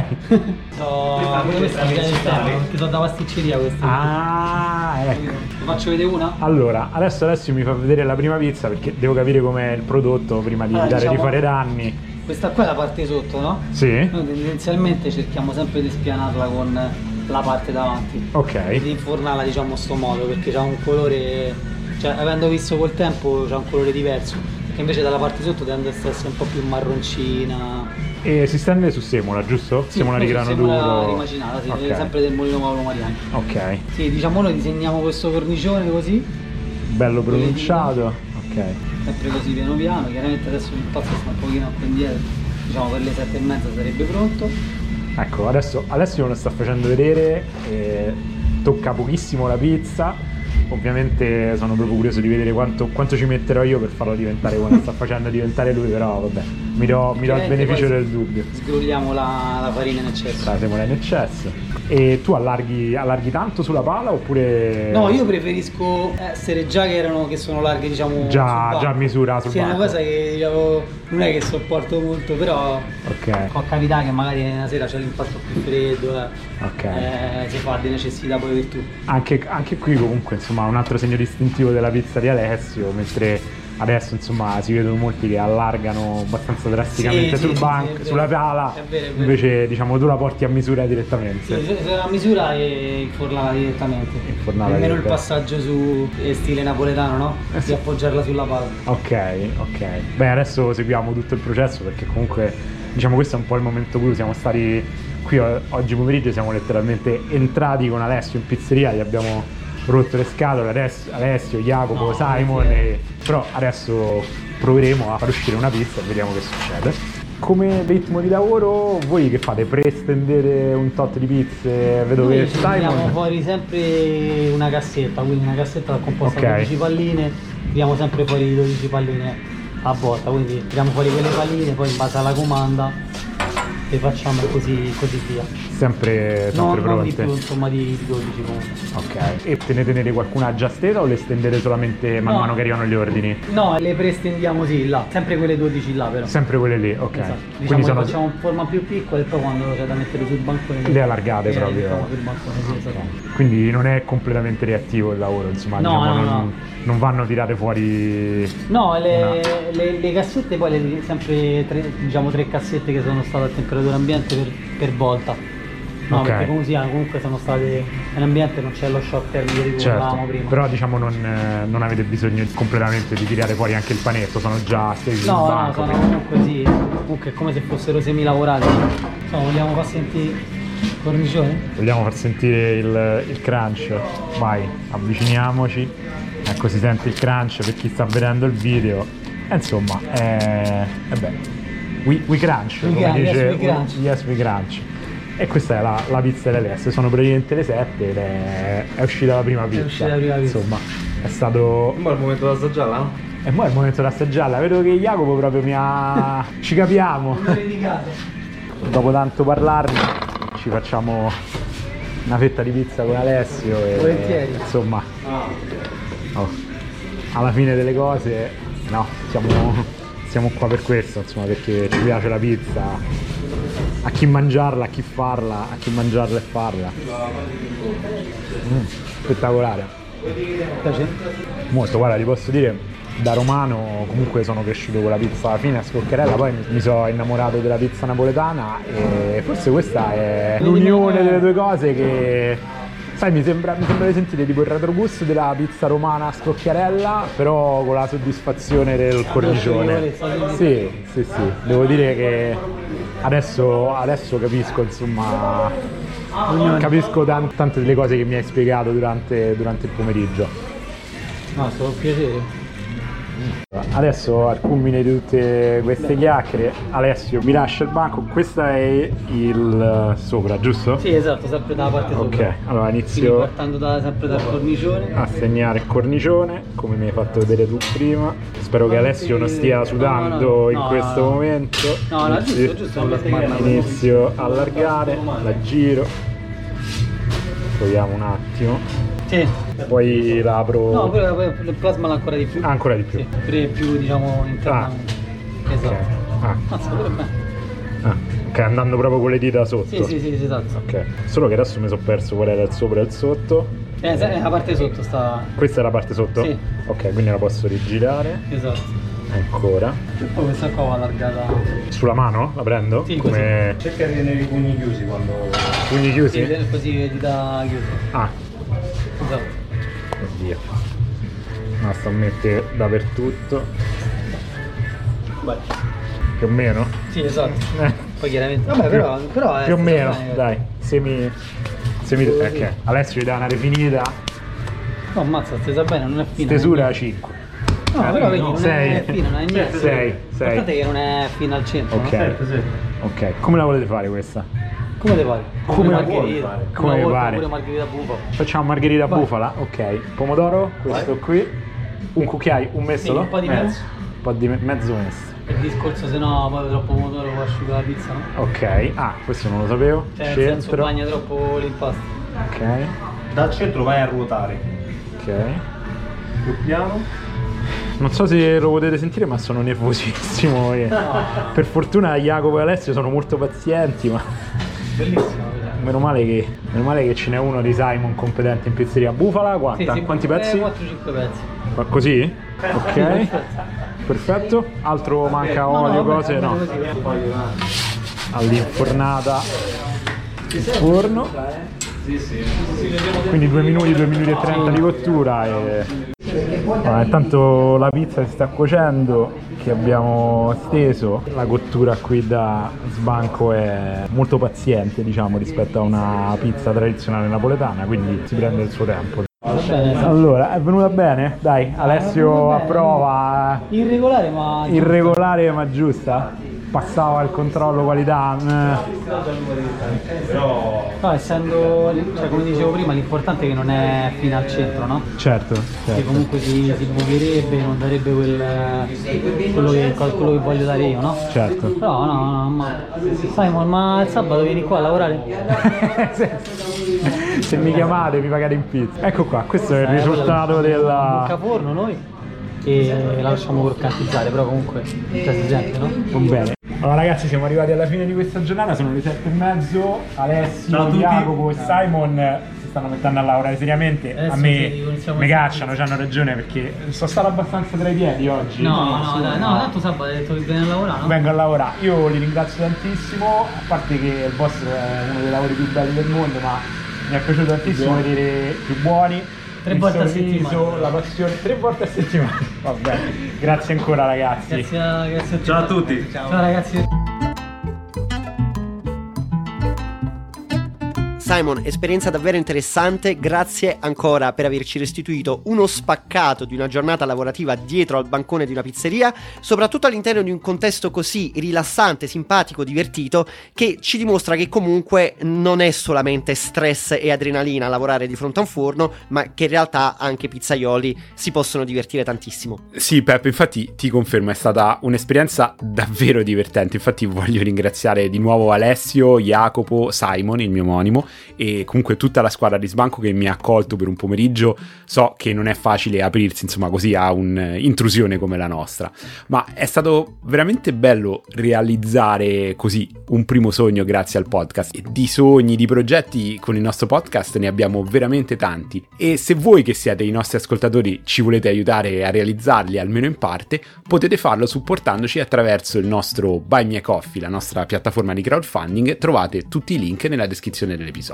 so, sono già all'interno, perché sono da pasticceria queste Ah, ecco. vi faccio vedere una? Allora, adesso Alessio mi fa vedere la prima pizza perché devo capire com'è il prodotto prima di Allora, evitare di diciamo- fare danni. questa qua è la parte sotto no? Sì? Noi tendenzialmente cerchiamo sempre di spianarla con la parte davanti e Ok. di infornarla diciamo a sto modo perché ha un colore, cioè avendo visto col tempo c'ha un colore diverso perché invece dalla parte sotto tende a essere un po' più marroncina E si stende su semola, giusto? semola di grano semola duro. rimacinata, sì, Ok. sempre del mulino Paolo Mariani Ok, sì diciamo noi disegniamo questo cornicione così bello pronunciato. Ok. sempre così piano piano chiaramente adesso l'impazzo sta un pochino più indietro diciamo per le sette e mezza sarebbe pronto Ecco, adesso Alessio me lo sta facendo vedere, eh, tocca pochissimo la pizza, ovviamente sono proprio curioso di vedere quanto, quanto ci metterò io per farlo diventare come sta facendo diventare lui, però vabbè, mi do, mi do il beneficio del dubbio. sgrulliamo la, la farina in eccesso La semola in eccesso. E tu allarghi, allarghi tanto sulla pala oppure... No, io preferisco essere già che erano che sono larghe, diciamo. Già- sul banco. già misura sul Sì, è una banco. cosa che diciamo, non è che sopporto molto, però Ok, può capitare che magari una sera c'è l'impatto più freddo, eh. ok. Eh, si fa di necessità poi per tu. Anche, anche qui comunque insomma un altro segno distintivo della pizza di Alessio, mentre adesso insomma si vedono molti che allargano abbastanza drasticamente Sì, sul sì, banco, sì, sulla pala, È vero, è vero. invece diciamo tu la porti a misura direttamente. la misura e infornata direttamente. Infornata Nemmeno il passaggio su eh, stile napoletano, no? Eh sì. Di appoggiarla sulla palla. Ok, ok. Beh adesso seguiamo tutto il processo perché comunque diciamo questo è un po' il momento clou, siamo stati qui oggi pomeriggio, siamo letteralmente entrati con Alessio in pizzeria, gli abbiamo rotto le scatole, Alessio, Alessio Jacopo, No, Simon, e- però adesso proveremo a far uscire una pizza e vediamo che succede. Come ritmo di lavoro, voi che fate? Pre-stendete un tot di pizze? Vedo Noi che Simon... fuori sempre una cassetta, quindi una cassetta composta Ok. da 12 palline, tiriamo sempre fuori 12 palline a volta, quindi tiriamo fuori quelle palline, poi in base alla comanda le facciamo così, così via. Sempre, No, sempre di pronte. più, insomma di 12 comunque. Ok. E te ne tenere qualcuna già stesa o le stendere solamente man No. mano che arrivano gli ordini? No, le prestendiamo sì là, sempre quelle 12 là però. Sempre quelle lì, ok. Esatto. Quindi Diciamo sono che facciamo in forma più piccola e poi quando c'è da mettere sul bancone le allargate eh, proprio. bancone, sì, esatto. Quindi non è completamente reattivo il lavoro, insomma, No, diciamo, no, non, no. non vanno tirate fuori. No, le, le- le cassette poi le, sempre tre, diciamo tre cassette che sono state a temperatura ambiente per, per volta. No, Ok. perché come si chiama, comunque sono state in ambiente non c'è lo shock termico di cui Certo, parlavamo prima. però diciamo non, eh, non avete bisogno completamente di tirare fuori anche il panetto, sono già stesi sul No, no, sono comunque sì, comunque è come se fossero semilavorati. Insomma, vogliamo far sentire il cornicione? Vogliamo far sentire il, il crunch? Vai, avviciniamoci. Ecco si sente il crunch per chi sta vedendo il video. E insomma, è, è bello. We, we crunch, We come dice. yes, we crunch. yes, we crunch. E questa è la, la pizza delle S, sono praticamente le 7 ed è, è uscita la prima pizza. uscita la prima pizza. Insomma, è stato. Ma è il momento da assaggiarla, no? E poi è il momento da assaggiarla, vedo che Jacopo proprio mi ha. ci capiamo. Dopo tanto parlarne ci facciamo una fetta di pizza con Alessio e Volentieri. insomma oh, alla fine delle cose no, siamo, siamo qua per questo, insomma, perché ci piace la pizza a chi mangiarla, a chi farla, a chi mangiarla e farla. Mm, spettacolare. Piace? Molto, guarda, ti posso dire, da romano comunque sono cresciuto con la pizza fine a scoccherella, poi mi sono innamorato della pizza napoletana e forse questa è l'unione delle due cose che, sai, mi sembra, mi sembra di sentire tipo il retrogusto della pizza romana a scocchiarella, però con la soddisfazione del cornicione. scioglierezza, Sì, sì, sì, devo dire che adesso, adesso capisco, insomma, capisco tan- tante delle cose che mi hai spiegato durante, durante il pomeriggio. No, è stato un piacere. Adesso al culmine di tutte queste chiacchiere, Alessio mi lascia il banco, questo è il eh, sopra, giusto? Sì, esatto, sempre dalla parte Ok, sopra. allora Quindi inizio partendo da- sempre dal cornicione. a segnare il cornicione, come mi hai fatto vedere tu prima. Spero che Alessio non stia sudando No, no, in no, questo no. momento. No, no, Inizi- giusto, giusto, smarra. Inizio a allargare, la giro, proviamo un attimo, Sì. poi la apro No, poi il plasma ancora di più. ancora di più. Sì, pure più diciamo internamente. Ok. Esatto. Ah, Mazza, pure ah, ok, andando proprio con le dita sotto. Sì, sì, sì, sì, esatto. Ok, solo che adesso mi sono perso qual era il sopra e il sotto. Eh, se- eh, la parte sotto sta. Questa è la parte sotto? Sì. Ok, quindi la posso rigirare. Esatto. Ancora. E poi questa qua va allargata. Sulla mano la prendo? Sì, Come Cerca di tenere i pugni chiusi quando. pugni chiusi? Sì, così vedi da chiuso. Ah, Esatto. oddio. Ma sto a mettere dappertutto. Vai. Più o meno? Sì, esatto. Eh, Poi chiaramente. Vabbè, però, però è più o meno, bene. dai. Semi. Semi. Ok. Alessio gli dà una rifinita. No, ammazza, stesa bene, non è fina. Stesura 5. No, però vedi, non Sei. è fina, non è niente. 6. L'importante è che non è fina al centro. Ok. no? Ok. Come la volete fare questa? Come le pare? Come la margherita. vuoi fare? Come vuoi, pare. Pure margherita bufala. Facciamo margherita Vai. bufala? Ok. Pomodoro, questo qui. Un cucchiaio, un mestolo? Sì, un po' di mezzo. Un po' di me- mezzo messo. Il discorso se no poi troppo pomodoro può asciugare la pizza, no? Ok. Ah, questo non lo sapevo. Cioè nel senso Centro. bagna troppo l'impasto. Ok. Dal centro vai a ruotare. Ok. Più piano. Non so se lo potete sentire, ma sono nervosissimo. e- Per fortuna Jacopo e Alessio sono molto pazienti, ma Bellissimo. meno male che, meno male che ce n'è uno di Simon competente in pizzeria. Bufala, quanta? Quanti pezzi? 4-5 pezzi. Ma così? Ok. Perfetto. Altro manca olio, cose? No. All'infornata il forno. Quindi due minuti, due minuti e 30 di cottura e Allora, intanto la pizza si sta cuocendo che abbiamo steso. La cottura qui da sbanco è molto paziente, diciamo, rispetto a una pizza tradizionale napoletana, quindi si prende il suo tempo. Allora, è venuta bene? Dai, Alessio approva. Irregolare ma... Irregolare ma giusta? Passava il controllo qualità. eh. Però No, essendo, cioè, come dicevo prima, l'importante è che non è fino al centro, no? Certo, Che certo. comunque si, si bucherebbe, non darebbe quel, quello, che, quello che voglio dare io, no? certo. Però no, no, ma Simon, ma il sabato vieni qua a lavorare? se, se mi chiamate mi pagate in pizza. Ecco qua, questo è il Eh, risultato della... caforno noi e la lasciamo croccantizzare, però comunque cioè, si sente, no? Va bene. Allora ragazzi siamo arrivati alla fine di questa giornata, sono le sette e mezzo, a Alessio. Jacopo e Simon si stanno mettendo a lavorare seriamente, a Adesso me sì, iniziamo mi a- cacciano, hanno ragione perché sono stato abbastanza tra i piedi oggi. No, no, dai, no, tanto sabato hai detto che vieni a lavorare, no? Vengo a lavorare, io li ringrazio tantissimo, a parte che il vostro è uno dei lavori più belli del mondo, ma mi è piaciuto tantissimo vedere più buoni. Tre volte a settimana. La passione, tre volte a settimana. Va bene, grazie ancora ragazzi. Grazie, a- grazie a te. Ciao a tutti. Ciao ragazzi. Simon, esperienza davvero interessante, grazie ancora per averci restituito uno spaccato di una giornata lavorativa dietro al bancone di una pizzeria, soprattutto all'interno di un contesto così rilassante, simpatico, divertito, che ci dimostra che comunque non è solamente stress e adrenalina lavorare di fronte a un forno, ma che in realtà anche pizzaioli si possono divertire tantissimo. Sì, Peppe, infatti ti confermo, è stata un'esperienza davvero divertente. Infatti voglio ringraziare di nuovo Alessio, Jacopo, Simon, il mio omonimo, e comunque tutta la squadra di sbanco che mi ha accolto per un pomeriggio. So che non è facile aprirsi, insomma, così a un'intrusione come la nostra. Ma è stato veramente bello realizzare così un primo sogno grazie al podcast. E di sogni, di progetti con il nostro podcast ne abbiamo veramente tanti. E se voi che siete i nostri ascoltatori ci volete aiutare a realizzarli almeno in parte, potete farlo supportandoci attraverso il nostro Buy Me Coffee, la nostra piattaforma di crowdfunding. Trovate tutti i link nella descrizione dell'episodio.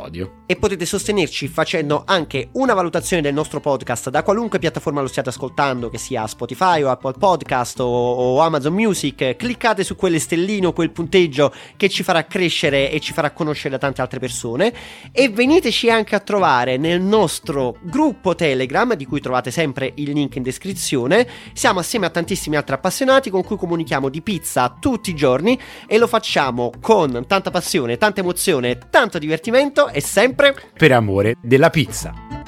E potete sostenerci facendo anche una valutazione del nostro podcast da qualunque piattaforma lo stiate ascoltando, che sia Spotify o Apple Podcast o, o Amazon Music. Cliccate su quelle stelline o quel punteggio che ci farà crescere e ci farà conoscere da tante altre persone. E veniteci anche a trovare nel nostro gruppo Telegram, di cui trovate sempre il link in descrizione. Siamo assieme a tantissimi altri appassionati con cui comunichiamo di pizza tutti i giorni e lo facciamo con tanta passione, tanta emozione, tanto divertimento e sempre Per amore della pizza.